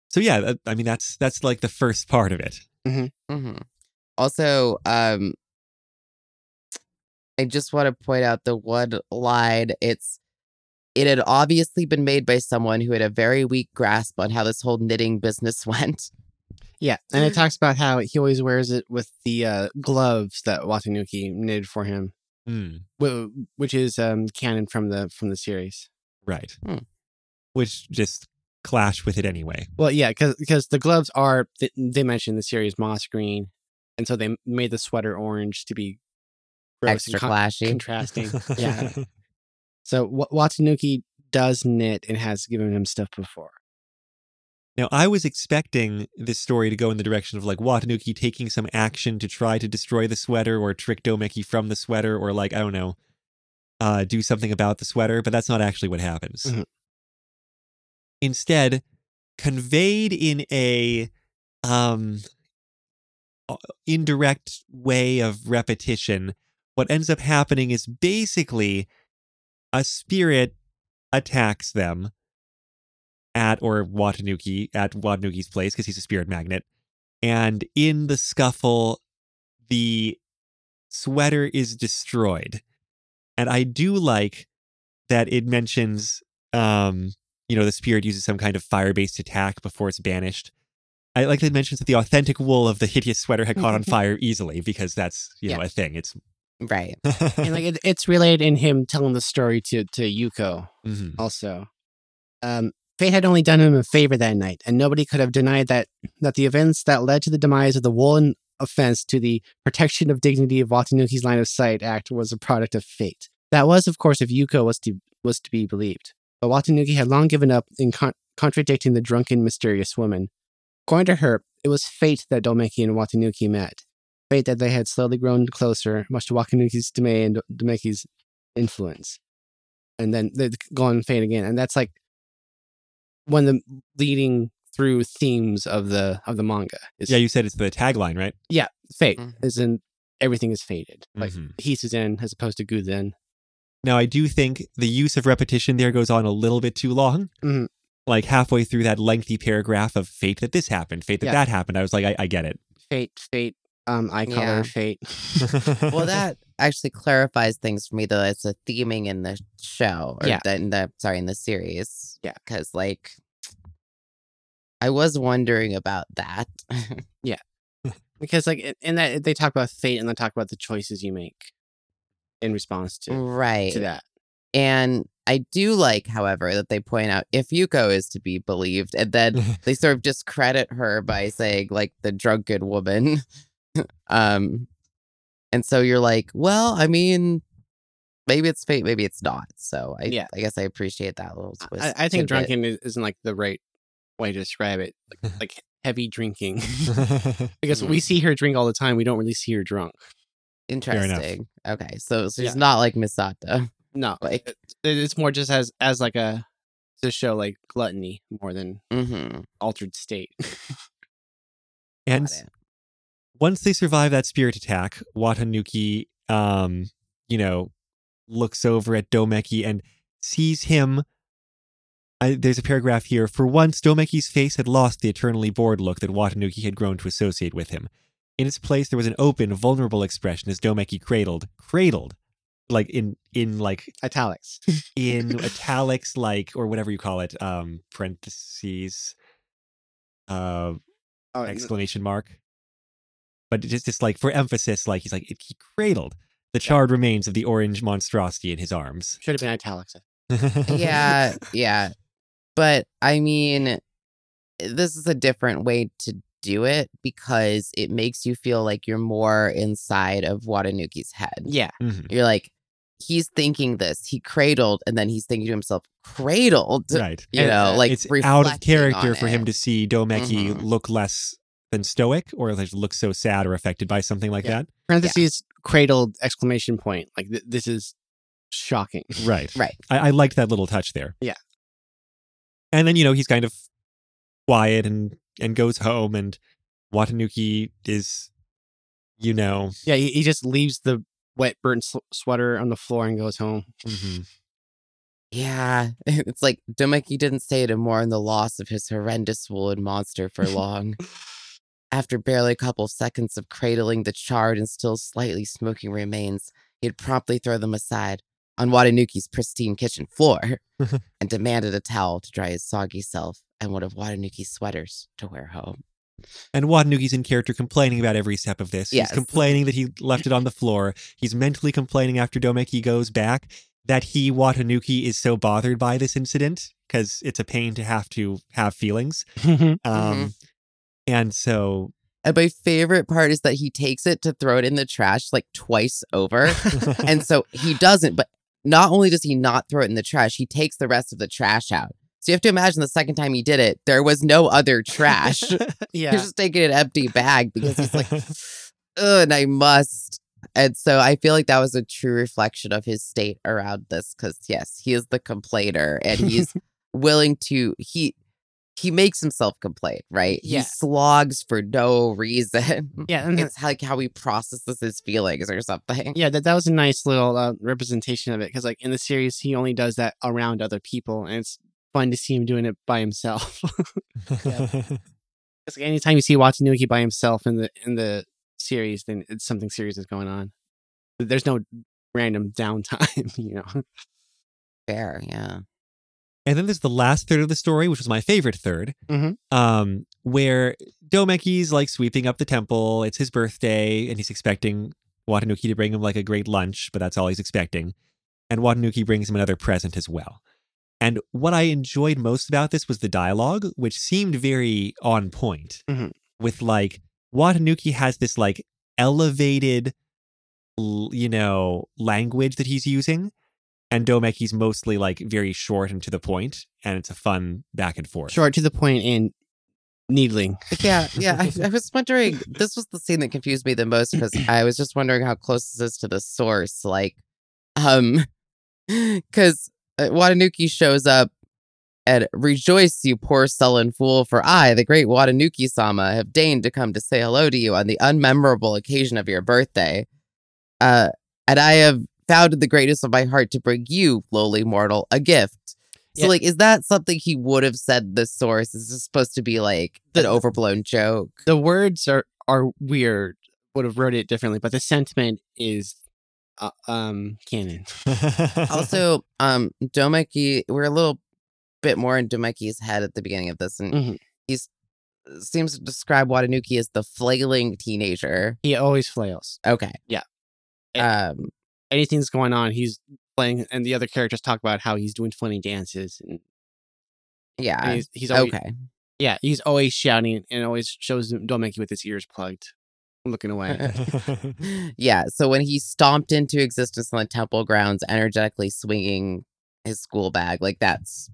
so yeah, I mean that's that's like the first part of it. hmm Also, um, I just want to point out the one line. It's it had obviously been made by someone who had a very weak grasp on how this whole knitting business went. Yeah, and it talks about how he always wears it with the uh, gloves that Watanuki knitted for him, wh- which is um, canon from the from the series. Right. Hmm. Which just clash with it anyway. Well, yeah, because because the gloves are th- they mentioned the series moss green, and so they made the sweater orange to be gross Extra and con- flashy. contrasting. yeah. So w- Watanuki does knit and has given him stuff before. Now, I was expecting this story to go in the direction of like Watanuki taking some action to try to destroy the sweater or trick Doumeki from the sweater or like, I don't know, uh, do something about the sweater, but that's not actually what happens. Mhm. Instead, conveyed in a um uh, indirect way of repetition what ends up happening is basically a spirit attacks them at or Watanuki at Watanuki's place because he's a spirit magnet and in the scuffle the sweater is destroyed. And I do like that it mentions um you know the spirit uses some kind of fire-based attack before it's banished. I like that it mentions that the authentic wool of the hideous sweater had caught on fire easily because that's you know Yeah. a thing. It's Right. and like it, it's related in him telling the story to to Yuko Mhm. also. Um, fate had only done him a favor that night, and nobody could have denied that that the events that led to the demise of the Woolen offense to the Protection of Dignity of Watanuki's Line of Sight Act was a product of fate. That was, of course, if Yuko was to was to be believed. But Watanuki had long given up in con- contradicting the drunken, mysterious woman. According to her, it was fate that Doumeki and Watanuki met. Fate that they had slowly grown closer, much to Watanuki's dismay and Doumeki's influence. And then they go on and fade again. And that's like one of the leading through themes of the of the manga. Is yeah you said it's the tagline right Yeah, fate. Mhm. As in everything is fated. Like Mhm. Hitsuzen as opposed to Guzen. Now, I do think the use of repetition there goes on a little bit too long. Mhm. Like halfway through that lengthy paragraph of fate that this happened, fate that Yeah. that happened, I was like, I, I get it. Fate, fate, um, eye color, Yeah. fate. Well, that actually clarifies things for me, though. It's a theming in the show, or Yeah. the, in the sorry, in the series. Yeah. because like I was wondering about that. Yeah. Because like in- in that they talk about fate and they talk about the choices you make in response to, right. to that. And I do like, however, that they point out if Yuko is to be believed, and then they sort of discredit her by saying like the drunken woman. um and so you're like, well, I mean, maybe it's fate, maybe it's not. So I Yeah. I guess I appreciate that little I, twist. I think tidbit. drunken is, isn't like the right way to describe it. Like, like heavy drinking. because Mm-hmm. we see her drink all the time. We don't really see her drunk. Interesting. Okay. So, so Yeah. she's not like Misato. No, Like it- it's more just as as like a to show like gluttony more than mm-hmm. altered state. and Got it. Once they survive that spirit attack, Watanuki, um, you know, looks over at Doumeki and sees him. I, there's a paragraph here. For once, Doumeki's face had lost the eternally bored look that Watanuki had grown to associate with him. In its place, there was an open, vulnerable expression as Doumeki cradled, cradled, like in in like Italics. in italics, like or whatever you call it, um, parentheses, uh, Oh, exclamation mark. But just, just like for emphasis, like he's like he cradled the charred remains of the orange monstrosity in his arms. should have been italics. yeah, yeah. But I mean, this is a different way to do it because it makes you feel like you're more inside of Watanuki's head. Yeah, Mhm. You're like, he's thinking this. He cradled, and then he's thinking to himself, cradled. Right. You know, like it's out of character on for him to see Doumeki Mhm. look less than stoic or like look so sad or affected by something like Yeah. that. parentheses cradled exclamation point. Like th- this is shocking. Right. Right. I, I liked that little touch there. Yeah. And then, you know, he's kind of quiet and and goes home and Watanuki is, you know, Yeah, he, he just leaves the wet burnt s- sweater on the floor and goes home. mhm. Yeah. It's like Doumeki didn't stay to mourn the loss of his horrendous woolen monster for long. After barely a couple of seconds of cradling the charred and still slightly smoking remains, he'd promptly throw them aside on Watanuki's pristine kitchen floor and demanded a towel to dry his soggy self and one of Watanuki's sweaters to wear home. And Watanuki's in character complaining about every step of this. Yes. He's complaining that he left it on the floor. He's mentally complaining after Doumeki goes back that he, Watanuki, is so bothered by this incident because it's a pain to have to have feelings. Um, Mm-hmm. And so, And my favorite part is that he takes it to throw it in the trash like twice over. and so he doesn't, but not only does he not throw it in the trash, he takes the rest of the trash out. So you have to imagine the second time he did it, there was no other trash. yeah, He's just taking an empty bag because he's like, Ugh, and I must. And so I feel like that was a true reflection of his state around this because, yes, he is the complainer and he's willing to, he, he makes himself complain, right? Yeah. He slogs for no reason. Yeah, and It's like how he processes his feelings or something. yeah, that, that was a nice little uh, representation of it because, like, in the series, he only does that around other people, and it's fun to see him doing it by himself. It's like anytime you see Watanuki by himself in the in the series, then it's something serious is going on. There's no random downtime, you know. Fair, yeah. And then there's the last third of the story, which was my favorite 3rd Mhm. um, where Doumeki's like sweeping up the temple. It's his birthday, and he's expecting Watanuki to bring him like a great lunch, but that's all he's expecting. And Watanuki brings him another present as well. And what I enjoyed most about this was the dialogue, which seemed very on point Mhm. with like Watanuki has this like elevated, you know, language that he's using. And Doumeki's mostly like very short and to the point, and it's a fun back and forth. Short to the point and needling. Yeah, yeah. I, I was wondering. This was the scene that confused me the most because I was just wondering how close this is to the source. Like, um, because uh, Watanuki shows up and rejoice, you poor sullen fool, for I, the great Watanuki sama, have deigned to come to say hello to you on the unmemorable occasion of your birthday. Uh, and I have found in the greatness of my heart to bring you, lowly mortal, a gift. So, Yeah. like, is that something he would have said the source? Is this supposed to be like an The- overblown joke? The words are are weird. Would have wrote it differently, but the sentiment is uh, um canon. also, um, Doumeki, we're a little bit more in Doumeki's head at the beginning of this, and Mhm. he's seems to describe Watanuki as the flailing teenager. He always flails. Okay. Yeah. Um, Anything's going on, he's playing, and the other characters talk about how he's doing funny dances, and, and yeah. he's, he's always, Okay. yeah, he's always shouting and always shows Doumeki with his ears plugged, looking away. yeah. So when he stomped into existence on the temple grounds, energetically swinging his school bag, like that's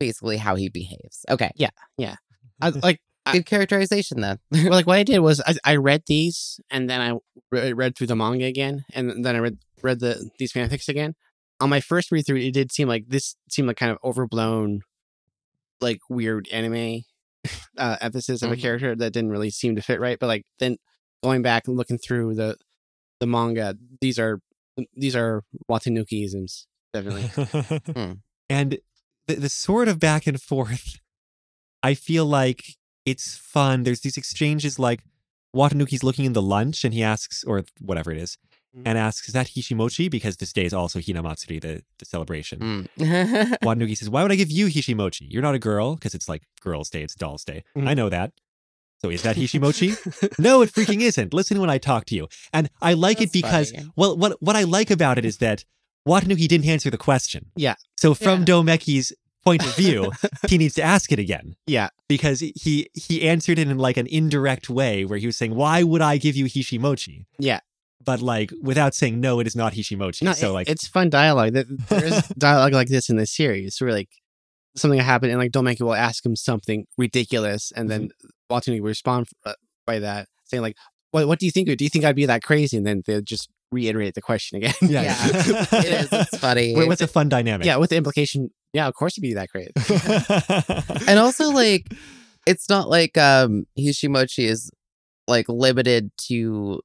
basically how he behaves. Okay. Yeah. Yeah. I, like Good characterization then. well, like what I did was I, I read these and then I re- read through the manga again and then I read read the these fanfics again. On my first read through, it did seem like this seemed like kind of overblown, like weird anime uh, emphasis of a Mhm. character that didn't really seem to fit right. But like then going back and looking through the the manga, these are these are Watanuki-isms definitely. Hmm. And the, the sort of back and forth, I feel like it's fun. There's these exchanges like Watanuki's looking in the lunch and he asks, or whatever it is, Mhm. and asks, Is that Hishimochi? Because this day is also Hinamatsuri, the, the celebration. Mm. Watanuki says, Why would I give you Hishimochi? You're not a girl, because it's like girls' day, it's dolls' day. Mhm. I know that. So is that Hishimochi? no, it freaking isn't. Listen when I talk to you. And I like it because, funny. well, what, what I like about it is that Watanuki didn't answer the question. Yeah. So from Yeah. Doumeki's point of view, he needs to ask it again yeah, because he he answered it in like an indirect way where he was saying, "Why would I give you Hishimochi?" Yeah. But like without saying no, it is not Hishimochi. no, so it- like it's fun dialogue. There- There is dialogue like this in this series where like something will happen and like Doumeki will ask him something ridiculous and then Mm-hmm. Watanuki will respond uh, by that saying like, "What what do you think? Do you think I'd be that crazy?" And then they'll just reiterate the question again. yeah, Yeah. it is. It's funny. Wait, What's a fun dynamic? yeah, with the implication, yeah, of course it'd be that great. and also like it's not like um Hishimochi is like limited to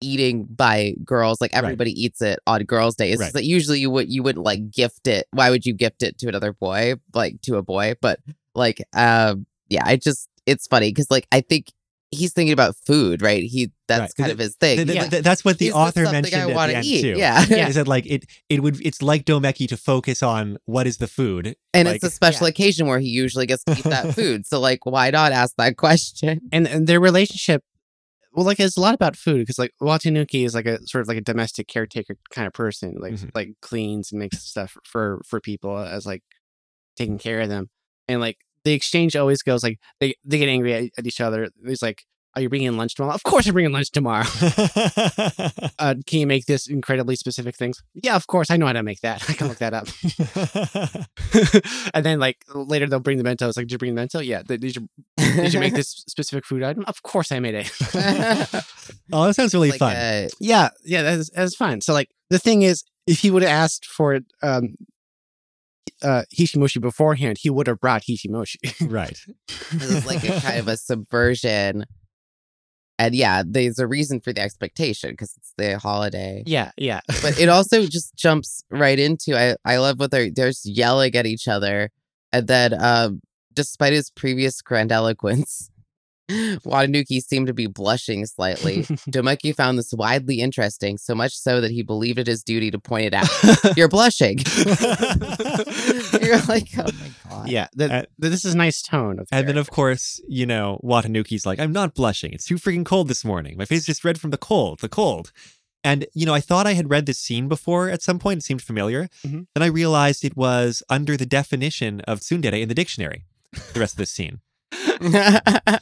eating by girls like Right. everybody eats it on girls day it's Right. that usually you would you wouldn't like gift it why would you gift it to another boy like to a boy but like um yeah i just it's funny because like i think he's thinking about food right he that's Right. kind Th- of his thing Th- th- Yeah. th- that's what the Is author mentioned I at the end eat? too. Yeah. Yeah. Is that like it? It would. It's like Doumeki to focus on what is the food. and like, it's a special occasion where he usually gets to eat that food so like why not ask that question and, and their relationship well like it's a lot about food because like watanuki is like a sort of like a domestic caretaker kind of person like Mhm. like cleans and makes stuff for for people as like taking care of them and like the exchange always goes like they, they get angry at, at each other. He's like are you bringing lunch tomorrow? Of course i'm bringing lunch tomorrow. Uh, can you make this incredibly specific things? Yeah of course i know how to make that. I can look that up. And then like later they'll bring the bento. It's like did you bring the bento? Yeah did you, did you make this specific food item? Of course i made it. Oh, that sounds really like fun. uh, Yeah, yeah, that's that's fine. So like the thing is, if he would have asked for it, um, uh, Hishimochi beforehand, he would have brought Hishimochi. right. This is like a kind of a subversion. And yeah, there's a reason for the expectation because it's the holiday. yeah, yeah. But it also just jumps right into I I love what they're they're just yelling at each other. And then um despite his previous grandiloquence, Watanuki seemed to be blushing slightly. Domeki found this widely interesting, so much so that he believed it his duty to point it out. You're blushing. You're like, oh my god. yeah, th- Uh, this is nice tone. Of And then, of course, you know, Watanuki's like, I'm not blushing. It's too freaking cold this morning. My face is just red from the cold, the cold. And, you know, I thought I had read this scene before at some point. It seemed familiar. Mhm. Then I realized it was under the definition of tsundere in the dictionary, the rest of this scene.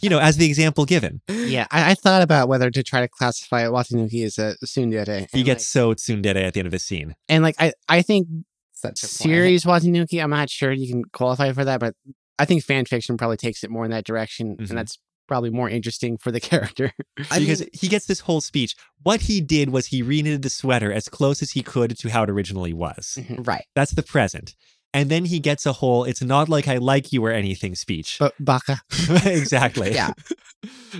You know, as the example given. yeah, I, I thought about whether to try to classify Watanuki as a tsundere. He gets like, so tsundere at the end of this scene. and like I, I think Such a point. series Watanuki. I'm not sure you can qualify for that, but I think fan fiction probably takes it more in that direction, Mhm. and that's probably more interesting for the character. Because he gets this whole speech. What he did was he reknitted the sweater as close as he could to how it originally was. right. That's the present. And then he gets a whole, it's not like I like you or anything speech. but Baka, exactly. Yeah.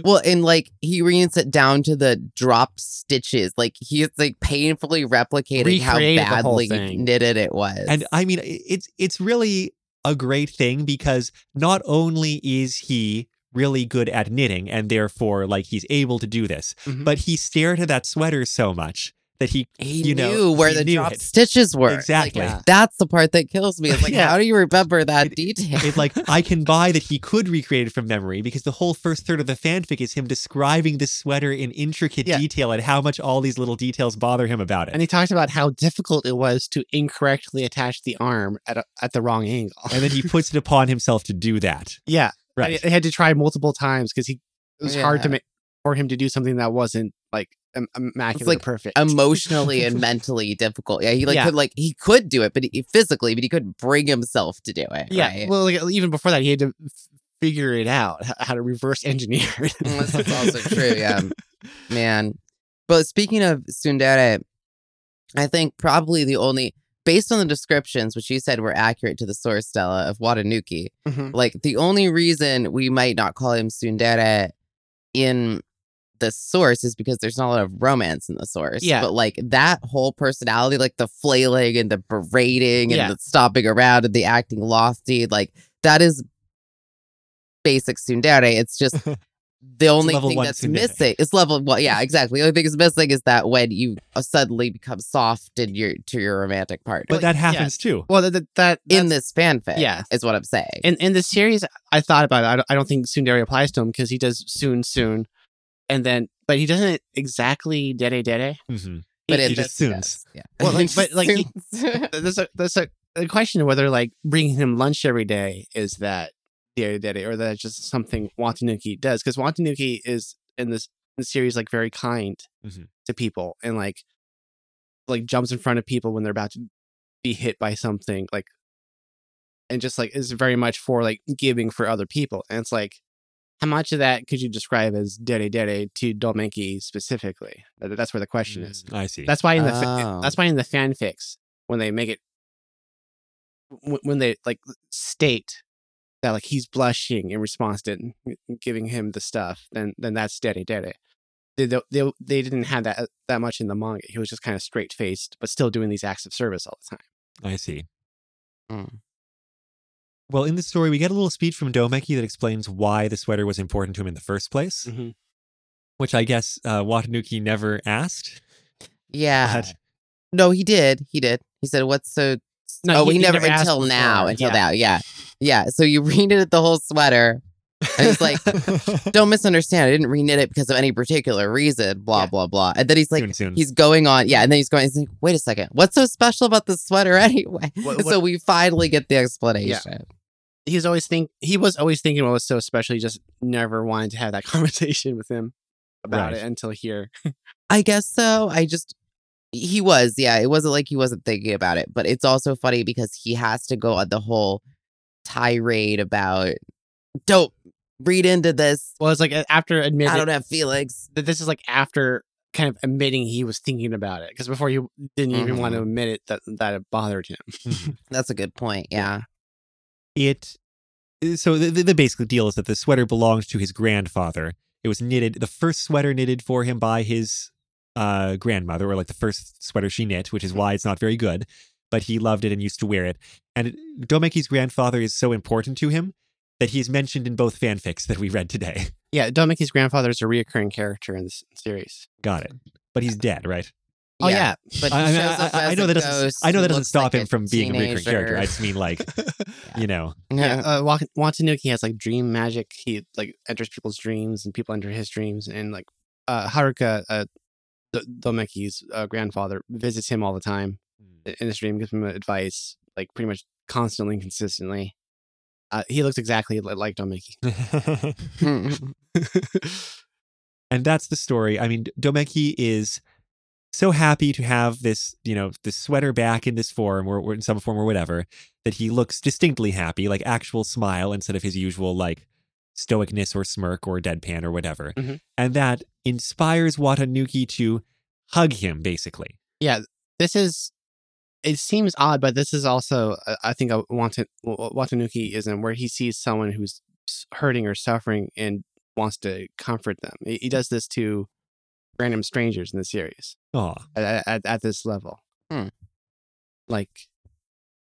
Well, and like he reads it down to the dropped stitches. Like he's like painfully replicating how Recreated the whole badly knitted it was. And I mean, it's it's really a great thing because not only is he really good at knitting and therefore like he's able to do this, Mhm. but he stared at that sweater so much that he he you knew know, where he the knew dropped it. stitches were. Like, Exactly. Yeah. that's the part that kills me. It's like, Yeah. how do you remember that detail? it's like I can buy that he could recreate it from memory because the whole first third of the fanfic is him describing the sweater in intricate Yeah. detail and how much all these little details bother him about it. and he talks about how difficult it was to incorrectly attach the arm at a, at the wrong angle. and then he puts it upon himself to do that. yeah, Right. I, I had to try multiple times because he it was hard to make for him to do something that wasn't like im- immaculate, like perfect. Emotionally and mentally difficult. Yeah, he like Yeah. could like he could do it, but he, physically, but he couldn't bring himself to do it. yeah, right? well, like, even before that, he had to figure it out how to reverse engineer it. Mm, That's also true. Yeah, man. But speaking of tsundere, I think probably the only, based on the descriptions, which you said were accurate to the source, Della, of Watanuki, Mhm. like the only reason we might not call him tsundere in the source is because there's not a lot of romance in the source. Yeah. But like that whole personality, like the flailing and the berating and Yeah. the stomping around and the acting lofty, like that is basic tsundere. It's just the only thing that's tsundere. missing is level well, yeah, exactly. The only thing that's missing is that when you uh, suddenly become soft in your to your romantic partner. But that yeah. happens too. Well, that, that, that in that's- this fanfic, yeah. is what I'm saying. in in the series, I thought about it. I don't, I don't think tsundere applies to him because he does soon, soon, and then, but he doesn't exactly dere dere. hmm but he it just this- soons. yes, Yeah. Well, like- but, like, he- There's a there's a, a question of whether like bringing him lunch every day is that dere dere or that's just something Watanuki does because Watanuki is in this in the series like very kind Mhm. to people and like like jumps in front of people when they're about to be hit by something like and just like is very much for like giving for other people and it's like how much of that could you describe as dere dere to Doumeki specifically that's where the question is Mm, I see. that's why in the fa- Oh. that's why in the fanfics when they make it when they like state that like he's blushing in response to giving him the stuff, then then that's dere dere. They, they they they didn't have that that much in the manga. He was just kind of straight faced, but still doing these acts of service all the time. I see. Mm. Well, in this story, we get a little speech from Doumeki that explains why the sweater was important to him in the first place, which I guess uh, Watanuki never asked. yeah. But No, he did. He did. He said, "What's so?" No, oh, he- he, he never, never asked until now. before, Until yeah. now, yeah, yeah. So you reknitted the whole sweater, and he's like, "Don't misunderstand. I didn't reknit it because of any particular reason." Blah Yeah. blah blah. And then he's like, soon, soon. he's going on, yeah. And then he's going. He's like, "Wait a second. What's so special about this sweater anyway?" What- so we finally get the explanation. He's always think he was always thinking what was so special. He just never wanted to have that conversation with him about Right. it until here. I guess so. I just he was, yeah. It wasn't like he wasn't thinking about it, but it's also funny because he has to go on the whole tirade about don't read into this. Well, it's like a- after I don't have feelings. that this is like after kind of admitting he was thinking about it because before he didn't even want to Mhm. admit it that that it bothered him. That's a good point. Yeah. It so the, the, basic deal is that the sweater belonged to his grandfather. It was knitted the first sweater knitted for him by his uh grandmother or like the first sweater she knit which is why it's not very good but he loved it and used to wear it. And doumeki's grandfather is so important to him that he's mentioned in both fanfics that we read today. Yeah, Doumeki's grandfather is a reoccurring character in this series. got it. But he's dead right Oh yeah, But I, I, mean, shows I, I know that doesn't I know that doesn't stop like him a from being a recurring character. I just mean like you know yeah. Uh, Wa- Watanuki has like dream magic. He like enters people's dreams, and people enter his dreams. And like uh, Haruka, uh, D- Doumeki's uh, grandfather, visits him all the time Hmm. in his dream, gives him advice, like pretty much constantly and consistently. Uh, he looks exactly li- like Doumeki. and that's the story. I mean, Doumeki is so happy to have this, you know, this sweater back in this form or, or in some form or whatever that he looks distinctly happy, like actual smile instead of his usual like stoicness or smirk or deadpan or whatever. Mhm. And that inspires Watanuki to hug him, basically. Yeah, this is it seems odd but this is also uh, i think a Wata- watanuki ism where he sees someone who's hurting or suffering and wants to comfort them he, he does this to random strangers in the series Oh, at, at, at this level Hmm. like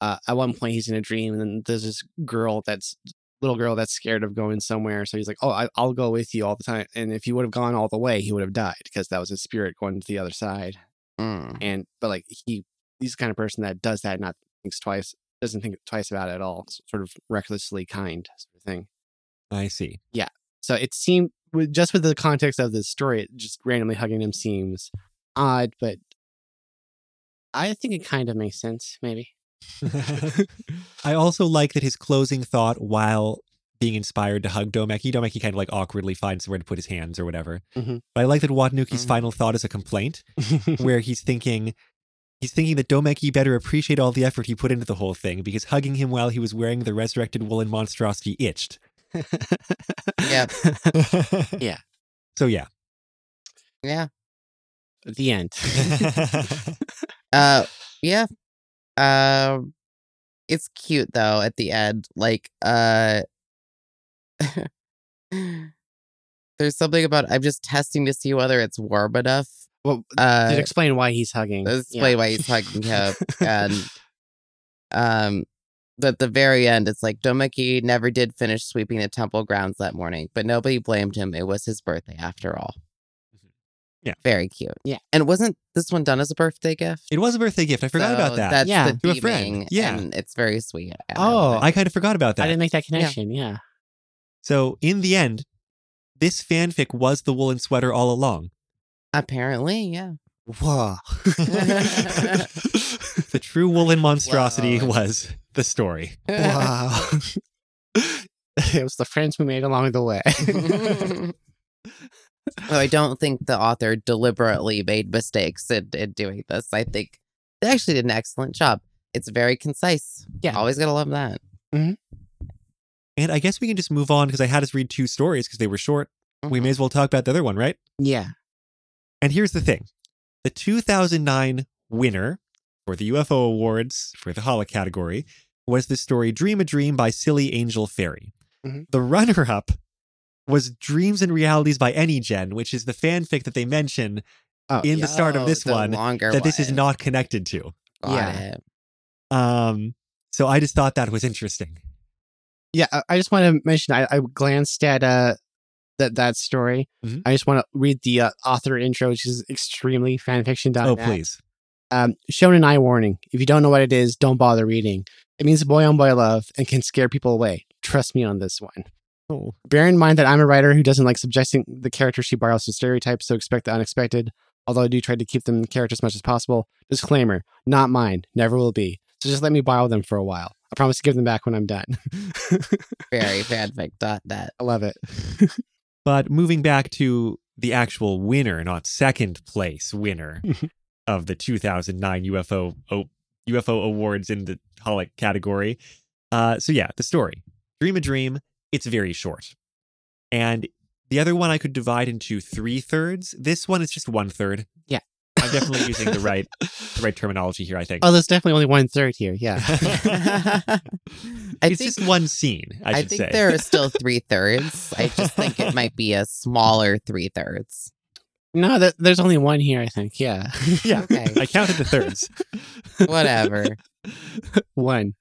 uh, at one point he's in a dream and then there's this girl that's little girl that's scared of going somewhere so he's like oh I, i'll go with you all the time and if he would have gone all the way he would have died because that was his spirit going to the other side Mm. and but like he he's the kind of person that does that not thinks twice doesn't think twice about it at all sort of recklessly kind sort of thing I see. Yeah. So it seemed with just with the context of this story just randomly hugging him seems odd but i think it kind of makes sense maybe I also like that his closing thought while being inspired to hug Doumeki, Doumeki kind of like awkwardly finds somewhere to put his hands or whatever. Mhm. But I like that Watanuki's Mhm. final thought is a complaint where he's thinking he's thinking that Doumeki better appreciate all the effort he put into the whole thing because hugging him while he was wearing the resurrected woolen monstrosity itched. Yep. Yeah. So yeah. Yeah. the end Uh yeah. Um it's cute though at the end. Like uh there's something about I'm just testing to see whether it's warm enough. well Uh explain why he's hugging Let's yeah. explain why he's hugging him. and um at the very end, it's like Doumeki never did finish sweeping the temple grounds that morning, but nobody blamed him. It was his birthday after all. Mm-hmm. Yeah. Very cute. Yeah. And wasn't this one done as a birthday gift? It was a birthday gift. I forgot So about that. That's Yeah. the To a friend. Yeah. And it's very sweet. I Oh. I kind of forgot about that. i didn't make that connection yeah So in the end, this fanfic was the woolen sweater all along. apparently, yeah. whoa the true woolen monstrosity Wow. was the story. wow it was the friends we made along the way Though I don't think the author deliberately made mistakes in, in doing this. I think they actually did an excellent job. It's very concise. Yeah. Always going to love that. Mm-hmm. And I guess we can just move on because I had us read two stories because they were short. We may mm-hmm. as well talk about the other one, right? yeah And here's the thing the 2009 winner for the UFO Awards for the Holic category was the story Dream a Dream by Silly Angel Fairy. Mhm. The runner up was Dreams and Realities by Any Gen, which is the fanfic that they mention Oh, in the start of this one longer that this is not connected to. Got Yeah. it. Um, so I just thought that was interesting. Yeah, I- I just want to mention I, I glanced at uh that that story. Mhm. I just want to read the uh, author intro, which is extremely fanfiction. Oh, please. Um, shonen ai warning: If you don't know what it is, don't bother reading. It means boy on boy love and can scare people away. Trust me on this one. Oh. Bear in mind that I'm a writer who doesn't like subjecting the character she borrows to stereotypes, so expect the unexpected. Although I do try to keep them character as much as possible. Disclaimer: Not mine. Never will be. So just let me borrow them for a while. I promise to give them back when I'm done. Very fanfic.net. I love it. But moving back to the actual winner, not second place winner of the 2009 UFO o- oh, UFO awards in the Holic category. Uh, so yeah, the story, Dream a Dream. It's very short, and The other one I could divide into three thirds. This one is just one third. Yeah. I'm definitely using the right the right terminology here, I think. Oh, there's definitely only one third here. Yeah. It's think, just one scene, I I, think say. there are still three thirds. I just think it might be a smaller three thirds. No, th- there's only one here. I think. Yeah. yeah. Okay. I counted the thirds. Whatever. one.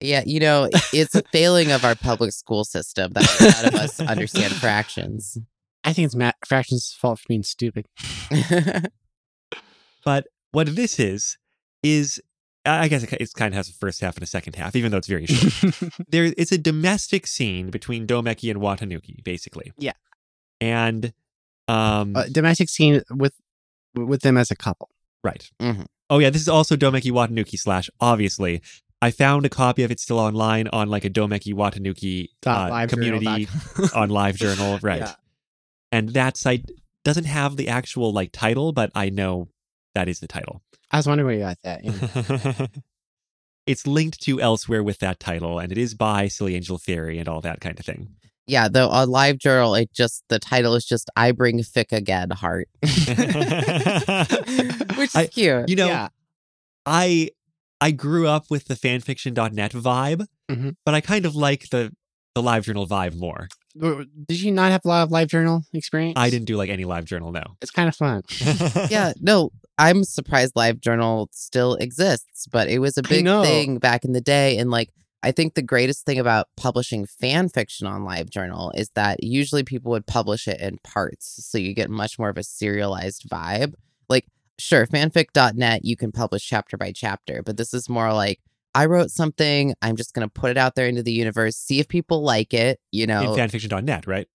Yeah, you know, it's a failing of our public school system that a lot of us understand fractions. I think it's Matt Fraction's fault for being stupid. But what this is is I guess it, it kind of has a first half and a second half, even though it's very short. there it's a domestic scene between Doumeki and Watanuki, basically. Yeah. And um uh, domestic scene with with them as a couple. right. Mhm. Oh yeah, this is also Doumeki Watanuki slash obviously. I found a copy of it still online on like a Doumeki Watanuki uh, live community on LiveJournal, right? Yeah. And that site doesn't have the actual like title, but I know that is the title. I was wondering where you got that. yeah. it's linked to elsewhere with that title, and it is by Silly Angel Fairy and all that kind of thing. Yeah, though on Live Journal, it just the title is just "I Bring Fick Again" heart, which is I- cute. You know, yeah. I I grew up with the fanfiction.net vibe, Mhm. but I kind of like the the live journal vibe more. Did you not have a lot of live journal experience? I didn't do like any live journal, no. It's kind of fun. yeah, no, I'm surprised Live Journal still exists, but it was a big thing back in the day. And like, I think the greatest thing about publishing fan fiction on LiveJournal is that usually people would publish it in parts. So you get much more of a serialized vibe. Like, sure, fanfic.net, you can publish chapter by chapter, but this is more like, I wrote something, I'm just going to put it out there into the universe, see if people like it, you know. In fanfiction.net, right?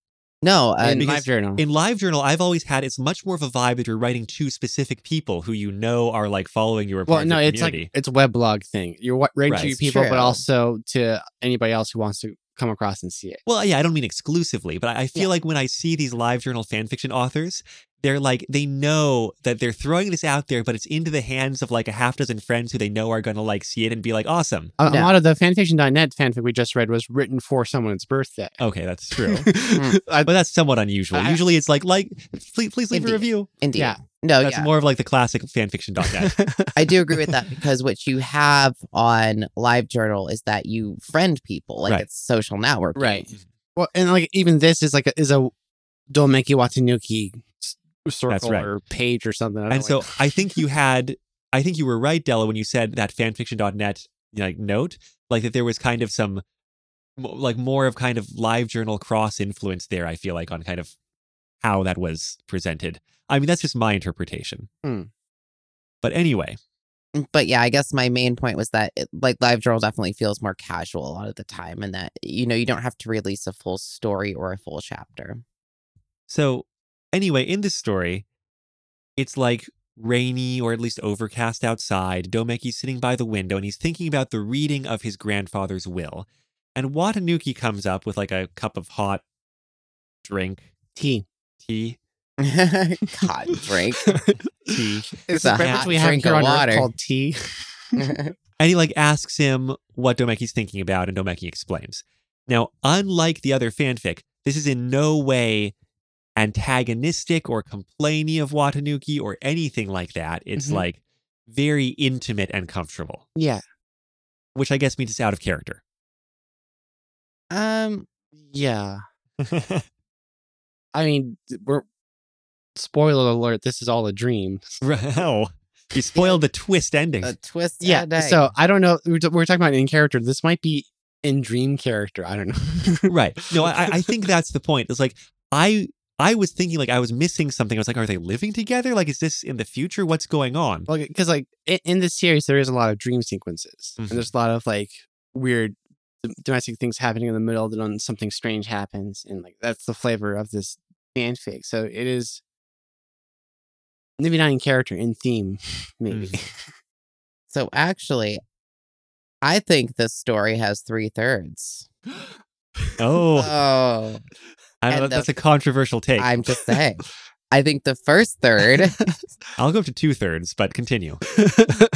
No, uh, in because live journal. In live journal, I've always had it's much more of a vibe that you're writing to specific people who you know are like following you well, no, your it's community. like it's a weblog thing. You're writing Right. to your people, true. but also to anybody else who wants to come across and see it. Well, yeah, I don't mean exclusively, but I I feel Yeah. like when I see these live journal fan fiction authors, they're like they know that they're throwing this out there, but it's into the hands of like a half dozen friends who they know are going to like see it and be like, awesome. A, a lot of the fanfiction.net fanfic we just read was written for someone's birthday. Okay, that's true, hmm. I- but that's somewhat unusual. I- Usually, it's like like please please leave a review. indeed. yeah. No, That's yeah. more of like the classic fanfiction.net. I do agree with that because what you have on LiveJournal is that you friend people, like Right. it's social network. right. Mm-hmm. Well, and like even this is like a, is a Doumeki Watanuki s- circle right. or page or something. And know, so I think you had, I think you were right, Della, when you said that fanfiction.net like note, like that there was kind of some, like more of kind of live journal cross influence there. I feel like on kind of how that was presented. I mean, that's just my interpretation. Hmm. But anyway, But yeah, I guess my main point was that it, like Live Journal definitely feels more casual a lot of the time, and that you know you don't have to release a full story or a full chapter. so anyway, in this story, it's like rainy or at least overcast outside. Doumeki's sitting by the window and he's thinking about the reading of his grandfather's will. And Watanuki comes up with like a cup of hot drink, tea. Tea, God, drink. tea. It's a hot we have drink here of water. called tea. And he like asks him what Doumeki's thinking about, and Doumeki explains. Now, unlike the other fanfic, this is in no way antagonistic or complaining of Watanuki or anything like that. It's Mhm. like very intimate and comfortable, Yeah. which I guess means it's out of character. um, Yeah. I mean, we're spoiler alert. This is all a dream. oh, you spoiled the twist ending. a twist. Yeah. a day. So I don't know. We're, we're talking about in character. This might be in dream character. I don't know. right. No, I, I think that's the point. It's like I I was thinking like I was missing something. I was like, are they living together? Like, is this in the future? What's going on? because like in, in this series, there is a lot of dream sequences, Mhm. and there's a lot of like weird domestic things happening in the middle. Then something strange happens, and like that's the flavor of this fanfic. So it is maybe not in character, in theme, maybe. so actually, I think this story has three thirds. Oh, Oh, I don't know, the- that's a controversial take. I'm just saying. I think the first third. I'll go up to two thirds, but continue.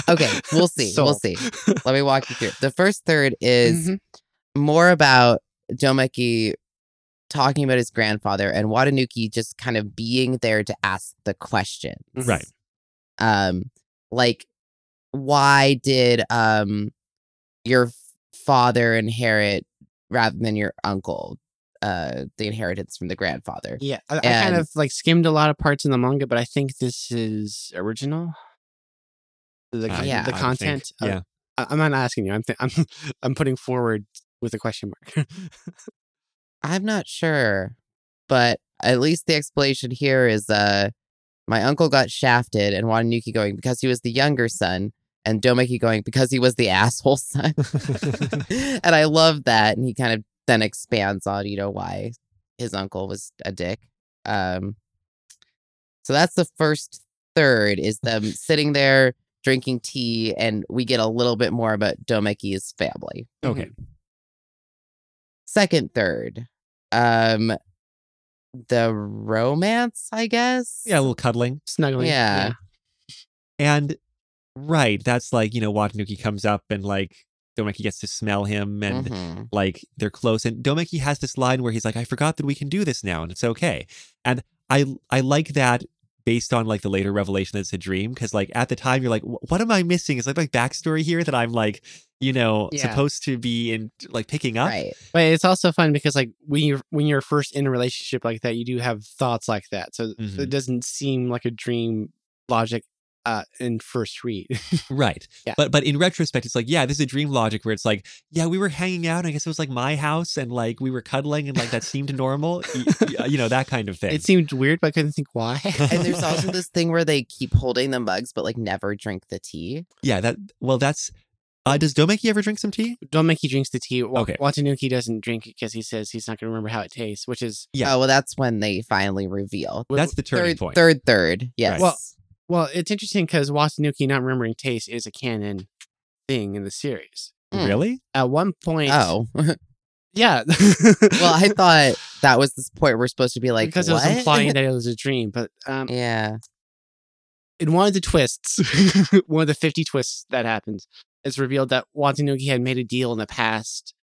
Okay, we'll see. So. We'll see. Let me walk you through. The first third is Mhm. more about Doumeki talking about his grandfather and Watanuki just kind of being there to ask the questions. Right. Um, like, why did um your father inherit rather than your uncle uh the inheritance from the grandfather? Yeah, I, I kind of like skimmed a lot of parts in the manga, but I think this is original. The, I- Yeah. the think, content. uh, yeah. I, I'm not asking you. I'm th- I'm I'm putting forward with a question mark. I'm not sure, but at least the explanation here is uh my uncle got shafted and Watanuki going because he was the younger son and Doumeki going because he was the asshole son. and I love that and he kind of then expands on, you know, why his uncle was a dick. Um so that's the first third is them sitting there drinking tea and we get a little bit more about Doumeki's family okay. second third um the romance i guess Yeah, a little cuddling. Snuggling. Yeah. And right, that's like, you know, Watanuki comes up and like Doumeki gets to smell him and Mhm. like they're close and Doumeki has this line where he's like I forgot that we can do this now and it's okay. And I I like that based on like the later revelation that it's a dream because like at the time you're like what am I missing? Is like like backstory here that I'm like you know Yeah. supposed to be in like picking up. right But it's also fun because like when you're when you're first in a relationship like that, you do have thoughts like that. So Mhm. it doesn't seem like a dream logic uh in first read. Right. Yeah. But but in retrospect, it's like, yeah, this is a dream logic where it's like, yeah, we were hanging out. I guess it was like my house and like we were cuddling and like that seemed normal. y- y- you know, that kind of thing. it seemed weird, but I couldn't think why. and there's also this thing where they keep holding the mugs but like never drink the tea yeah, that well that's uh does Doumeki ever drink some tea? Doumeki he drinks the tea. Wa- Okay. Watanuki doesn't drink it because he says he's not going to remember how it tastes, which is Yeah. oh well that's when they finally reveal That's the turning third point. third third yes Well, well, it's interesting because Watanuki not remembering taste is a canon thing in the series. Mm. Really? At one point, oh yeah, well i thought that was the point we're supposed to be like because what? it was implying that it was a dream, but um, yeah in one of the twists, one of the 50 twists that happens, it's revealed that Watanuki had made a deal in the past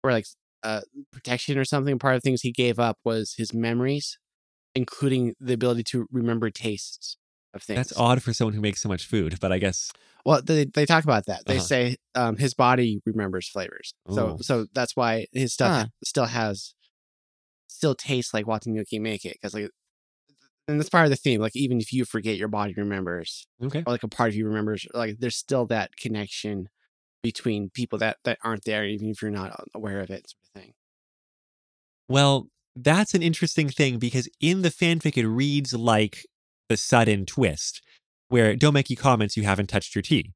where like uh, protection or something. Part of the things he gave up was his memories, including the ability to remember tastes of things. That's odd for someone who makes so much food, but I guess Well, they, they talk about that. They Uh-huh. say um, his body remembers flavors. So Ooh. so that's why his stuff Huh. still has still tastes like Watanuki make it because like and that's part of the theme. Like even if you forget, your body remembers, okay. or like a part of you remembers. Like there's still that connection between people that that aren't there, even if you're not aware of it, sort of thing. Well, that's an interesting thing because in the fanfic it reads like the sudden twist, where Doumeki comments, "You haven't touched your tea."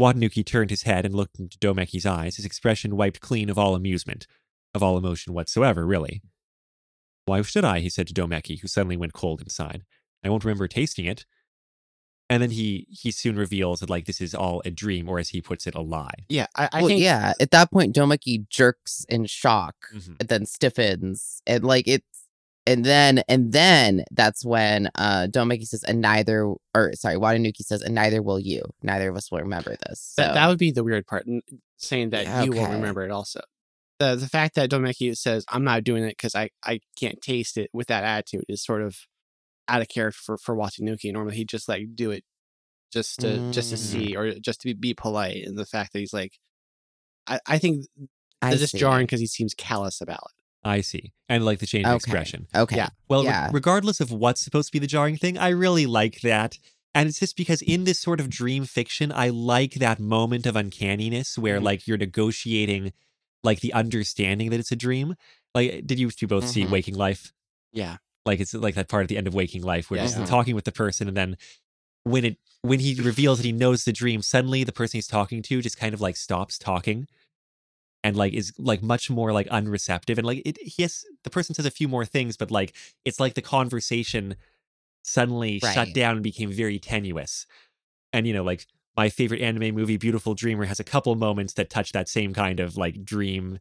Watanuki turned his head and looked into Doumeki's eyes, his expression wiped clean of all amusement, of all emotion whatsoever, really. Why should I? he said to Doumeki, who suddenly went cold inside. I won't remember tasting it. And then he he soon reveals that like this is all a dream, or as he puts it, a lie. Yeah, I, I well, think yeah at that point doumeki jerks in shock Mhm. and then stiffens and like it's and then and then that's when uh Doumeki says and neither or sorry Watanuki says and neither will you neither of us will remember this so that, that would be the weird part, saying that Yeah, you won't remember it. Also, the the fact that Doumeki says I'm not doing it because I I can't taste it with that attitude is sort of out of character for for Watanuki. Normally, he'd just like do it just to just to Mm. see or just to be, be polite. And the fact that he's like, I I think it's just jarring because he seems callous about it. I see. And like the change in Okay. expression. okay Yeah. Well, re- regardless of what's supposed to be the jarring thing, I really like that. And it's just because in this sort of dream fiction, I like that moment of uncanniness where Mhm. like you're negotiating like the understanding that it's a dream. Like, did you two both see Mhm. Waking Life? Yeah, Like it's like that part at the end of Waking Life where Yeah, he's talking with the person and then when it when he reveals that he knows the dream, suddenly the person he's talking to just kind of like stops talking and like is like much more like unreceptive and like it he has the person says a few more things but like it's like the conversation suddenly shut down and became very tenuous. And you know like my favorite anime movie beautiful dreamer has a couple moments that touch that same kind of like dream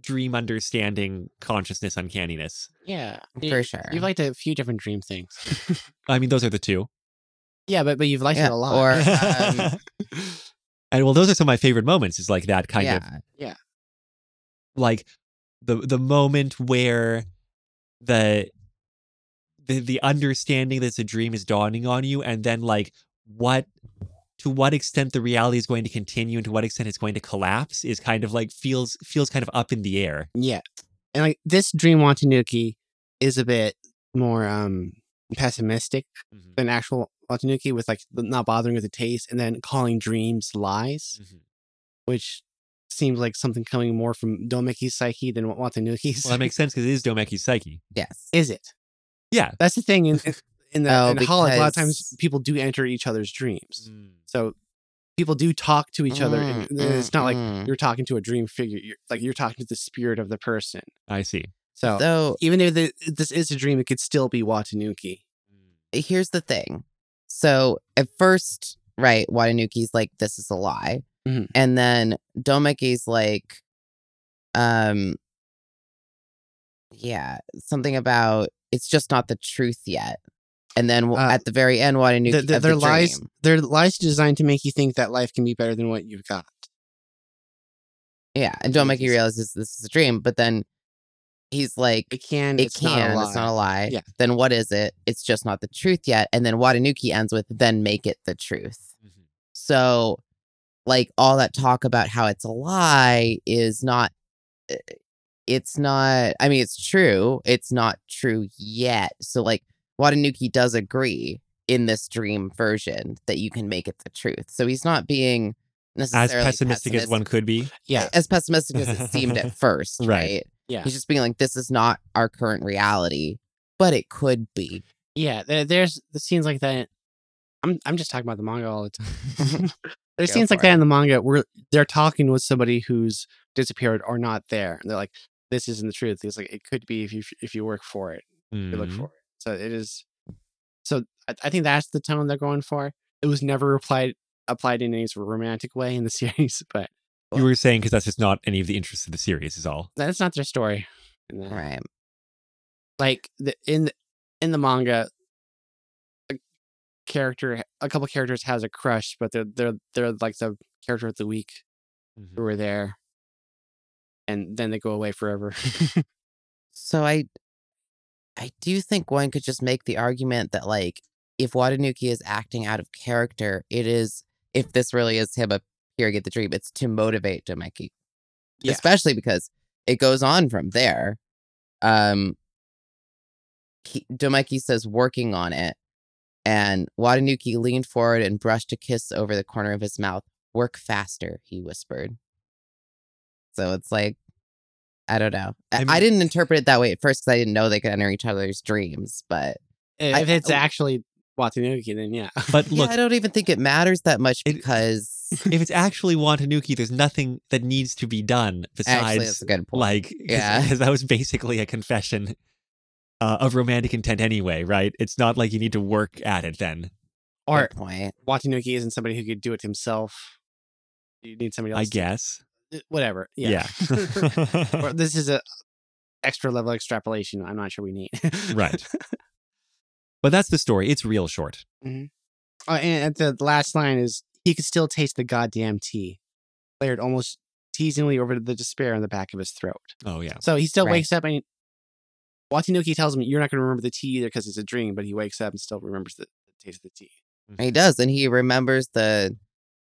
dream understanding consciousness uncanniness. Yeah, for sure You've liked a few different dream things. i mean those are the two. Yeah, but but you've liked Yeah, it a lot. or um, and well those are some of my favorite moments is like that kind of yeah like the the moment where the the the understanding that it's a dream is dawning on you, and then like what to what extent the reality is going to continue and to what extent it's going to collapse is kind of like feels feels kind of up in the air. Yeah. And like this dream Watanuki is a bit more um pessimistic Mhm, than actual Watanuki with like not bothering with the taste and then calling dreams lies, mhm. which seems like something coming more from Doumeki's psyche than Watanuki's. Well, that makes sense because it is Doumeki's psyche. Yes. is it? Yeah. That's the thing in in the Oh, in Holic, a lot of times people do enter each other's dreams. Mm. So people do talk to each other and Mm, it's not like mm, mm. you're talking to a dream figure. You're like you're talking to the spirit of the person. I see. So, So even if the, this is a dream, it could still be Watanuki. here's the thing. So at first, right, Watanuki's like, this is a lie. Mhm. And then Doumeki's like, um, yeah, something about it's just not the truth yet. And then Uh, at the very end, Watanuki The, the, their the lies, their lies designed to make you think that life can be better than what you've got. Yeah, and Doumeki realizes this is a dream, but then he's like, It can. it it's not can. It's not a lie. Yeah. Then what is it? It's just not the truth yet. And then Watanuki ends with, then make it the truth. Mhm. So, like all that talk about how it's a lie is not. eh, It's not. I mean, it's true. It's not true yet. So, like Watanuki does agree in this dream version that you can make it the truth. So he's not being necessarily As necessarily pessimistic as one could be. Yeah. as pessimistic as it seemed at first, Right. right? Yeah. He's just being like, this is not our current reality, but it could be. Yeah. There, there's the scenes like that. I'm I'm just talking about the manga all the time. there's Go scenes like it. that in the manga where they're talking with somebody who's disappeared or not there, and they're like, "This isn't the truth." It's like it could be if you if you work for it. you look Mhm. for it. So it is. So I, I think that's the tone they're going for. It was never applied applied in any sort of romantic way in the series, but You were saying because that's just not any of the interests of the series, is all. that's not their story. in. Right. Like the, in the, in the manga, a character, a couple characters has a crush, but they're they're they're like the character of the week Mhm. who were there, and then they go away forever. So I I do think one could just make the argument that like if Watanuki is acting out of character, it is if this really is him appearing get the dream, it's to motivate Doumeki. Yeah. Especially because it goes on from there. Um he, Doumeki says working on it, and Watanuki leaned forward and brushed a kiss over the corner of his mouth. Work faster, he whispered. So it's like, I don't know. I, I I didn't interpret it that way at first because I didn't know they could enter each other's dreams. But if I- it's actually Watanuki, then yeah. But look, yeah, I don't even think it matters that much It- because if it's actually Watanuki, there's nothing that needs to be done actually, besides that's a good point. like Yeah. because that was basically a confession uh, of romantic intent anyway, right? It's not like you need to work at it then. or good point. Watanuki isn't somebody who could do it himself. You need somebody else. I to- guess. uh, whatever. Yeah. Yeah. or this is a extra level extrapolation. I'm not sure we need. right. But that's the story. It's real short. Oh, and at the last line is he could still taste the goddamn tea, layered almost teasingly over the despair in the back of his throat. Oh yeah. So he still Right. wakes up and Watanuki tells him, "You're not going to remember the tea either because it's a dream." But he wakes up and still remembers the, the taste of the tea. Mm-hmm. He does, and he remembers the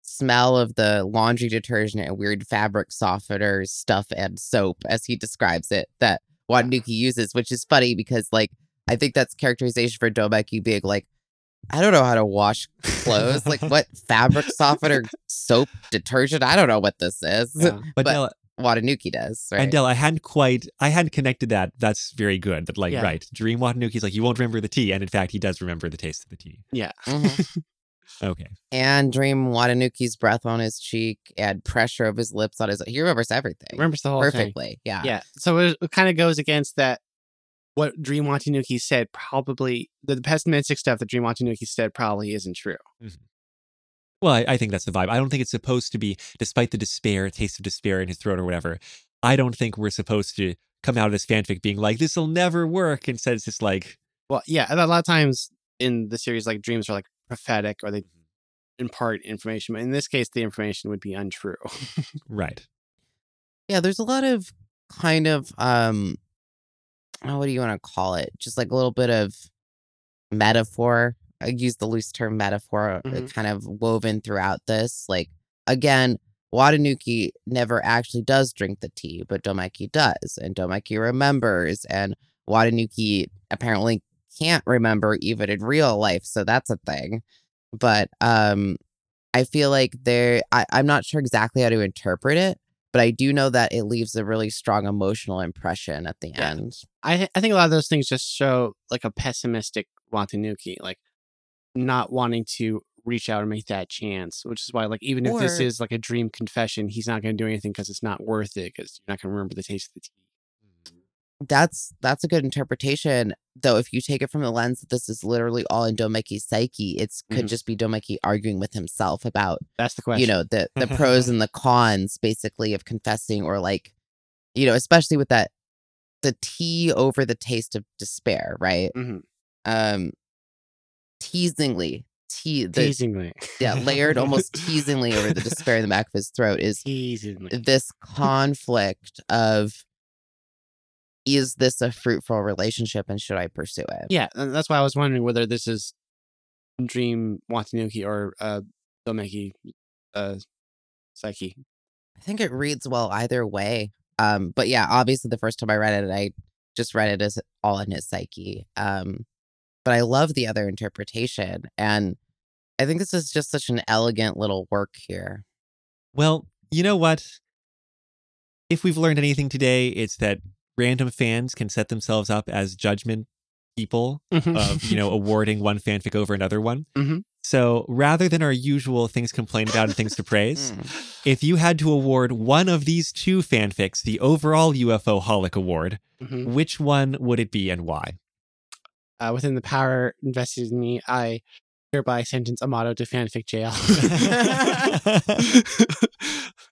smell of the laundry detergent and weird fabric softener stuff and soap, as he describes it, that Watanuki uses, which is funny because, like, I think that's characterization for Doumeki being like, I don't know how to wash clothes. like, what fabric softener, soap, detergent? I don't know what this is. Yeah. But, But- Della, Watanuki does, right? and Della, I hadn't quite, I hadn't connected that. That's very good. That like, Yeah. right, Dream Watanuki's like, you won't remember the tea, and in fact, he does remember the taste of the tea. yeah. Mhm. Okay. and dream Watanuki's breath on his cheek and pressure of his lips on his. He remembers everything Remembers the whole thing. perfectly. Yeah. Yeah. So it, it kind of goes against that. What Dream Watanuki said probably the, the pessimistic stuff that Dream Watanuki said probably isn't true. Well, I, I think that's the vibe. I don't think it's supposed to be, despite the despair, taste of despair in his throat or whatever. I don't think we're supposed to come out of this fanfic being like, this will never work. Instead, it's just like, Well, yeah, and a lot of times in the series, like dreams are like prophetic or they impart information. But in this case, the information would be untrue. right. Yeah, there's a lot of kind of um oh, what do you want to call it? Just like a little bit of metaphor. I use the loose term metaphor uh, Mhm. kind of woven throughout this. Like again, Watanuki never actually does drink the tea, but Doumeki does, and Doumeki remembers, and Watanuki apparently can't remember even in real life, so that's a thing. But um I feel like there I, I'm not sure exactly how to interpret it, but I do know that it leaves a really strong emotional impression at the Yeah. end. I I think a lot of those things just show like a pessimistic Watanuki, like not wanting to reach out and make that chance, which is why like even if this is like a dream confession, he's not going to do anything because it's not worth it because you're not going to remember the taste of the tea. That's that's a good interpretation, though. If you take it from the lens that this is literally all in Doumeki's psyche, it's could Mhm. just be Doumeki arguing with himself about That's the question. you know the the pros and the cons basically of confessing or like you know especially with that the tea over the taste of despair right Mhm. um teasingly te- the, teasingly, yeah layered almost teasingly over the despair in the back of his throat is teasingly. this conflict of is this a fruitful relationship and should i pursue it Yeah, and that's why I was wondering whether this is Dream Watanuki or uh Doumeki uh Psyche. I think it reads well either way. Um, but yeah, obviously the first time I read it, I just read it as all in his psyche. Um, but I love the other interpretation, and I think this is just such an elegant little work here. Well, you know what? If we've learned anything today, it's that random fans can set themselves up as judgment people of, you know, awarding one fanfic over another one. Mhm. So rather than our usual things complained about and things to praise, Mm. if you had to award one of these two fanfics the overall UFO Holic Award, Mhm. which one would it be and why? uh, within the power invested in me, I hereby sentence Amado to fanfic jail.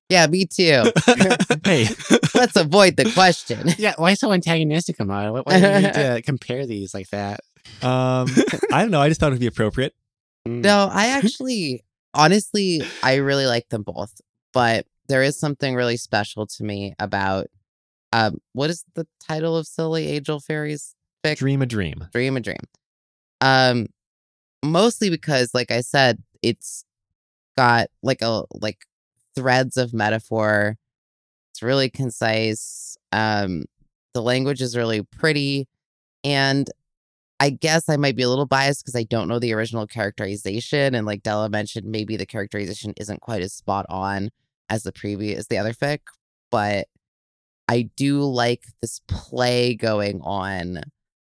Yeah, me too. hey, Let's avoid the question. yeah, why so antagonistic, Amado? Why, why do you need to compare these like that? um, I don't know. I just thought it would be appropriate. Mm. No, I actually, honestly, I really like them both, but there is something really special to me about. Um, what is the title of Silly Angel Fairies? fic? Dream a dream. dream a dream um mostly because like i said it's got like a like threads of metaphor it's really concise um the language is really pretty and i guess i might be a little biased because i don't know the original characterization and like della mentioned maybe the characterization isn't quite as spot on as the previous as the other fic but i do like this play going on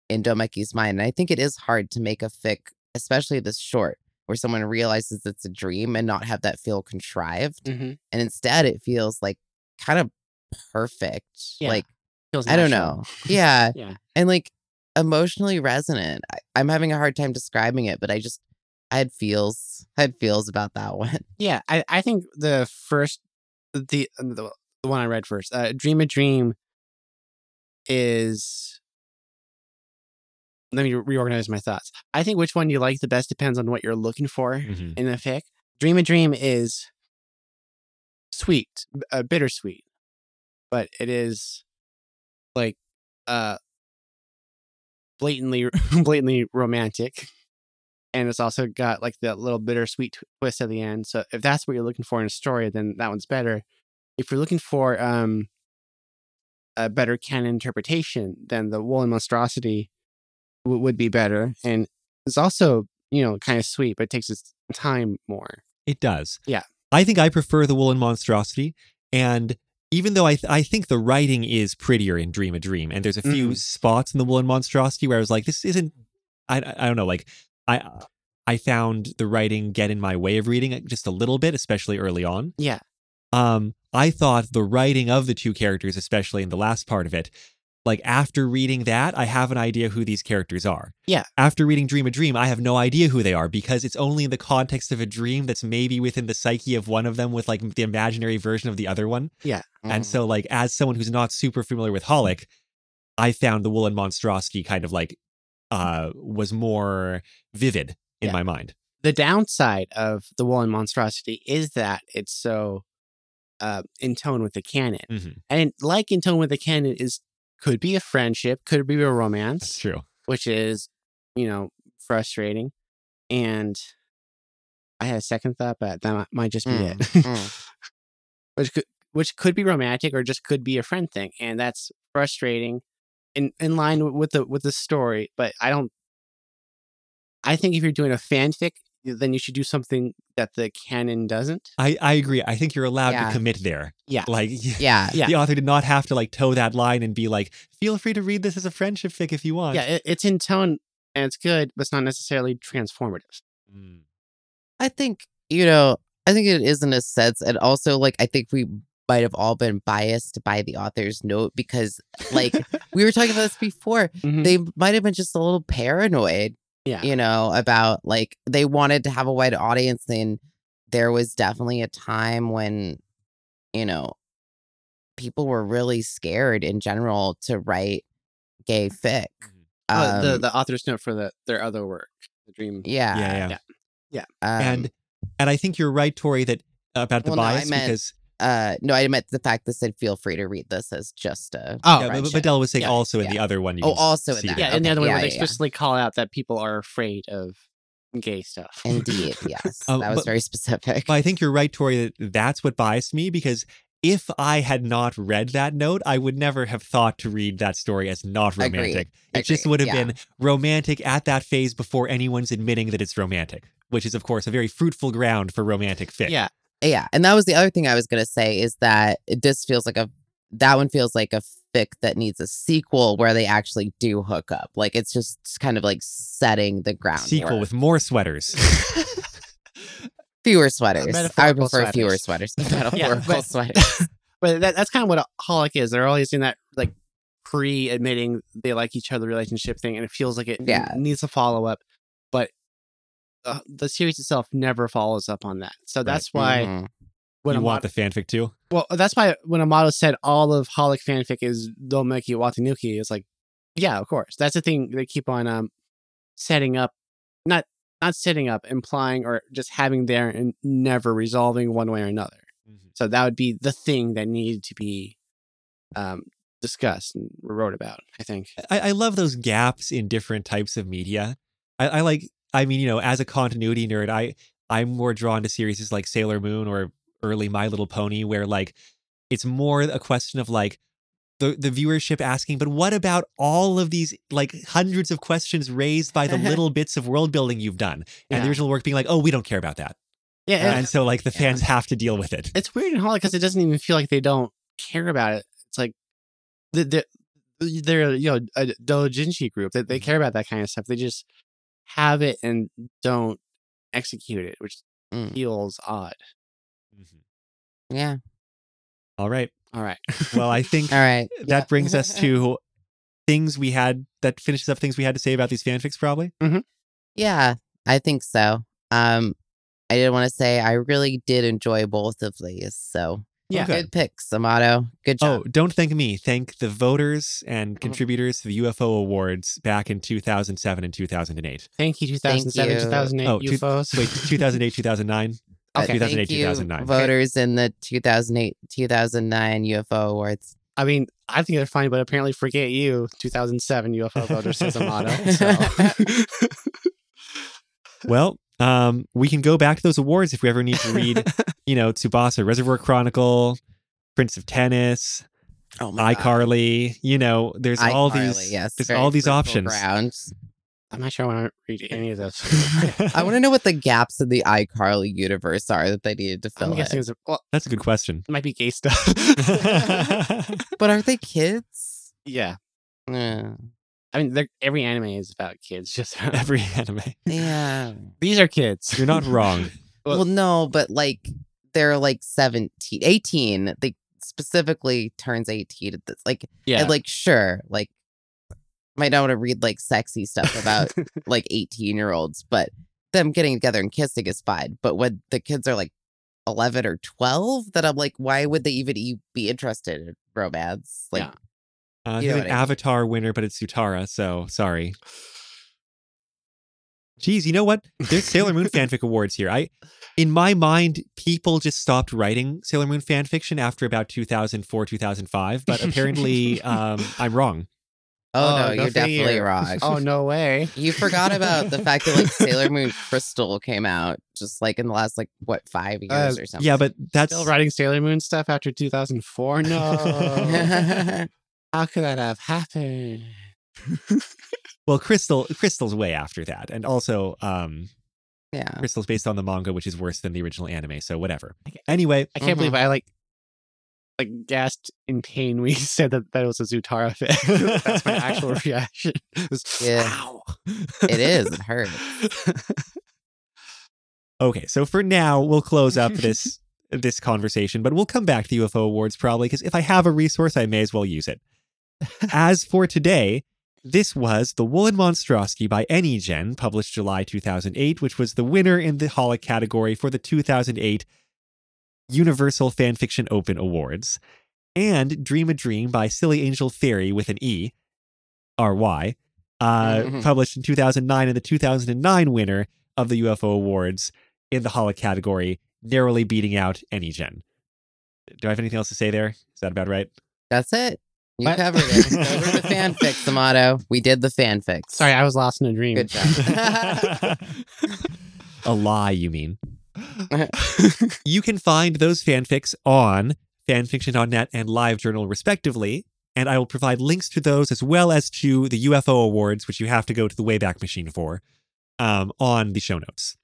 in Doumeki's mind. And I think it is hard to make a fic, especially this short, where someone realizes it's a dream and not have that feel contrived. Mhm. And instead it feels like kind of perfect. Yeah, Like, Feels I don't know. Yeah. Yeah. And like emotionally resonant. I, I'm having a hard time describing it, but I just I had feels. I had feels about that one. Yeah, I, I think the first the, the the one I read first, uh, Dream a Dream is let me reorganize my thoughts. I think which one you like the best depends on what you're looking for Mhm. in a fic. Dream a Dream is sweet, uh, bittersweet, but it is like uh blatantly blatantly romantic. And it's also got like that little bittersweet twist at the end. So if that's what you're looking for in a story, then that one's better. If you're looking for um a better canon interpretation, then the Woolen Monstrosity w- would be better. And it's also, you know, kind of sweet, but it takes its time more. It does. Yeah. I think I prefer the Woolen Monstrosity. And even though I, th- I think the writing is prettier in Dream a Dream, and there's a few Mhm. spots in the Woolen Monstrosity where I was like, this isn't, I, I don't know, like, I, I found the writing get in my way of reading it just a little bit, especially early on. Yeah. Um, I thought the writing of the two characters, especially in the last part of it, like after reading that, I have an idea who these characters are. Yeah. After reading Dream a Dream, I have no idea who they are because it's only in the context of a dream that's maybe within the psyche of one of them with like the imaginary version of the other one. Yeah. And Mm. so, like, as someone who's not super familiar with Holic, I found the Woolen Monstrosity kind of like uh was more vivid in Yeah. my mind. The downside of the Woolen Monstrosity is that it's so uh, in tone with the canon. Mhm. And like in tone with the canon is could be a friendship, could be a That's romance, true. which is, you know, frustrating. And I had a second thought, but that might just be Mm, it. mm. which could which could be romantic or just could be a friend thing, and that's frustrating. In in line with the with the story, but I don't. I think if you're doing a fanfic, then you should do something that the canon doesn't. I, I agree. I think you're allowed Yeah. to commit there. Yeah. Like Yeah. Yeah. the author did not have to like toe that line and be like, feel free to read this as a friendship fic if you want. Yeah, it, it's in tone and it's good, but it's not necessarily transformative. Mm. I think, you know, I think it is in a sense. And also, like, I think we might have all been biased by the author's note because, like, we were talking about this before. Mhm. They might have been just a little paranoid, yeah, you know, about like they wanted to have a wide audience. And there was definitely a time when, you know, people were really scared in general to write gay fic. Oh, the Um, the author's note for the their other work, the dream. yeah. yeah, yeah. Um, and and I think you're right, Tory, that about the Well, no, bias meant because uh no i meant the fact that said feel free to read this as just a Oh, yeah, but, but friendship. Badell was saying Yeah, also in yeah. the other one. You Oh, also in see that. yeah, and the okay, other one yeah, where they yeah, yeah. explicitly call out that people are afraid of gay stuff. indeed yes Oh, that was but- very specific But I think you're right, Tory, that that's what biased me because if I had not read that note, I would never have thought to read that story as not Agreed. romantic. It just would have yeah. been romantic at that phase before anyone's admitting that it's romantic, which is, of course, a very fruitful ground for romantic fic. yeah, yeah and that was the other thing i was going to say is that this feels like a that one feels like a fic that needs a sequel where they actually do hook up like it's just kind of like setting the ground Sequel with more sweaters. fewer sweaters i metaphorical prefer fewer sweaters. sweaters metaphorical but- sweaters but that, that's kind of what a holic is. They're always in that like pre-admitting they like each other relationship thing, and it feels like it Yeah. needs a follow up, but uh, the series itself never follows up on that. So that's why Mhm. when you a want the fanfic too? well, that's why when Amado said all of holic fanfic is Doumeki Watanuki, it's like, yeah, of course. That's the thing they keep on um setting up, not not setting up, implying or just having there and never resolving one way or another. So that would be the thing that needed to be um, discussed and wrote about. I think. I, I love those gaps in different types of media. I, I like. I mean, you know, as a continuity nerd, I I'm more drawn to series like Sailor Moon or early My Little Pony, where like it's more a question of like the the viewership asking, but what about all of these like hundreds of questions raised by the little bits of world building you've done, and the original work being like, oh, we don't care about that, Yeah, and so like the Yeah. fans have to deal with it. it's weird in Holic because it doesn't even feel like they don't care about it. It's like the- the- they're you know a doujinshi group that they Mhm. care about that kind of stuff. They just have it and don't execute it, which Mm. feels odd. yeah All right. All right. Well, I think all right that Yeah. brings us to things we had that finishes up things we had to say about these fanfics probably Yeah, I think so. Um, I did want to say I really did enjoy both of these. So Yeah. Okay. good picks, Amado. Good job. oh don't thank me thank the voters and Mhm. contributors to the ufo awards back in 2007 and 2008 Thank you, 2007, you. 2008 Oh, two- UFOs. wait 2008 2009 Uh, okay. 2008 Thank you, 2009 voters in the 2008 2009 UFO awards. I mean, I think they're fine, but apparently, forget you, 2007 UFO voters says Amado. So. well um we can go back to those awards if we ever need to read you know tsubasa reservoir chronicle prince of tennis Oh my God. icarly you know there's all iCarly, these yes, there's all these options grounds. I'm not sure I want to read any of those. I want to know what the gaps in the iCarly universe are that they needed to fill I'm guessing in. it's a, well, that's a good question it might be gay stuff. But aren't they kids? yeah. Yeah. I mean, every anime is about kids. Just every anime Yeah. these are kids. you're not wrong Well- well, no, but like they're like 17, 18. They specifically turns 18. at this- Like, Yeah. and like, sure, like, might not want to read like sexy stuff about like 18 year olds, but them getting together and kissing is fine. But when the kids are like 11 or 12, that I'm like, why would they even e- be interested in romance? Like, Yeah. uh, You know an I mean. avatar winner but it's Zutara so sorry Geez, you know what? There's Sailor Moon fanfic awards here. I, in my mind, people just stopped writing Sailor Moon fan fiction after about 2004, 2005. But apparently, um, I'm wrong. Oh, Oh, no, go you're definitely figure. wrong. Oh no way. You forgot about the fact that like Sailor Moon Crystal came out just like in the last like what five years Uh, or something. Yeah, but that's Still writing Sailor Moon stuff after 2004? No. How could that have happened? Well, Crystal. Crystal's way after that, and also, um, yeah. Crystal's based on the manga, which is worse than the original anime. So whatever. Anyway, I can't believe I like like gasped in pain when you said that that was a Zutara fan. That's my actual reaction. It was, Yeah. "Ow." It is. It hurts. Okay, so for now, we'll close up this this conversation, but we'll come back to UFO awards probably because if I have a resource, I may as well use it. As for today, this was The Woolen Monstrosity by Anygen, published July 2008, which was the winner in the Holic category for the 2008 Universal Fanfiction Open Awards. And Dream a Dream by Silly Angel Fairy with an E, R-Y, uh, Mhm. published in 2009 and the 2009 winner of the UFO Awards in the Holic category, narrowly beating out Anygen. Do I have anything else to say there? Is that about right? That's it. You covered it. Covered the fanfics, Amado. We did the fanfics. Sorry, I was lost in a dream. Good job. a lie, you mean? you can find those fanfics on fanfiction.net and LiveJournal, respectively. And I will provide links to those as well as to the UFO Awards, which you have to go to the Wayback Machine for, um, on the show notes.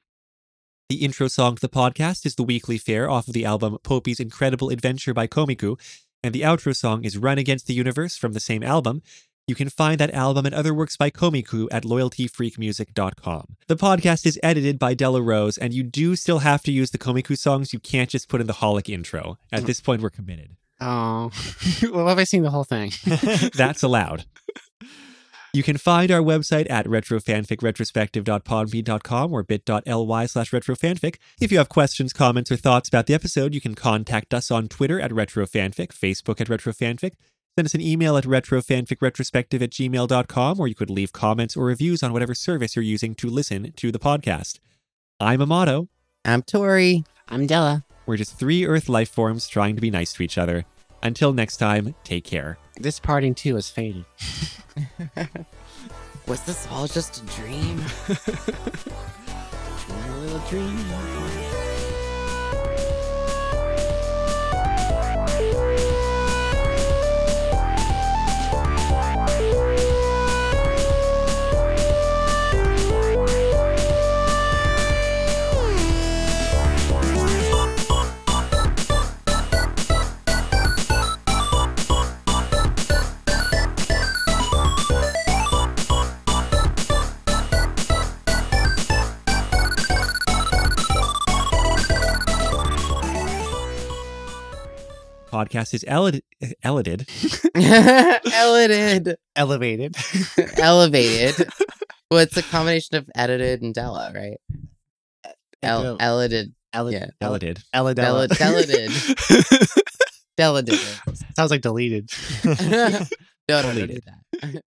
The intro song to the podcast is The Weekly Fair off of the album Poupi's Incredible Adventure by Komiku, and the outro song is Run Against the Universe from the same album. You can find that album and other works by Komiku at loyaltyfreakmusic.com. The podcast is edited by Della Rose, and you do still have to use the Komiku songs. You can't just put in the Holic intro. At this point, we're committed. Oh. well, have I seen the whole thing? That's allowed. You can find our website at retrofanficretrospective.podbean.com or bit.ly slash retrofanfic. If you have questions, comments, or thoughts about the episode, you can contact us on Twitter at retrofanfic, Facebook at retrofanfic, send us an email at retrofanficretrospective at gmail.com, or you could leave comments or reviews on whatever service you're using to listen to the podcast. I'm Amado. I'm Tory. I'm Della. We're just three Earth life forms trying to be nice to each other. Until next time, take care. This parting too has faded. Was this all just a dream? A little dream. Podcast is elid- edited. Edited. Elevated. Elevated. Well, it's a combination of edited and Della, right? El- Ele- edited. Ele- Yeah. Ele- Edited. Eladella. Della did. Sounds like deleted. no, no, don't do that.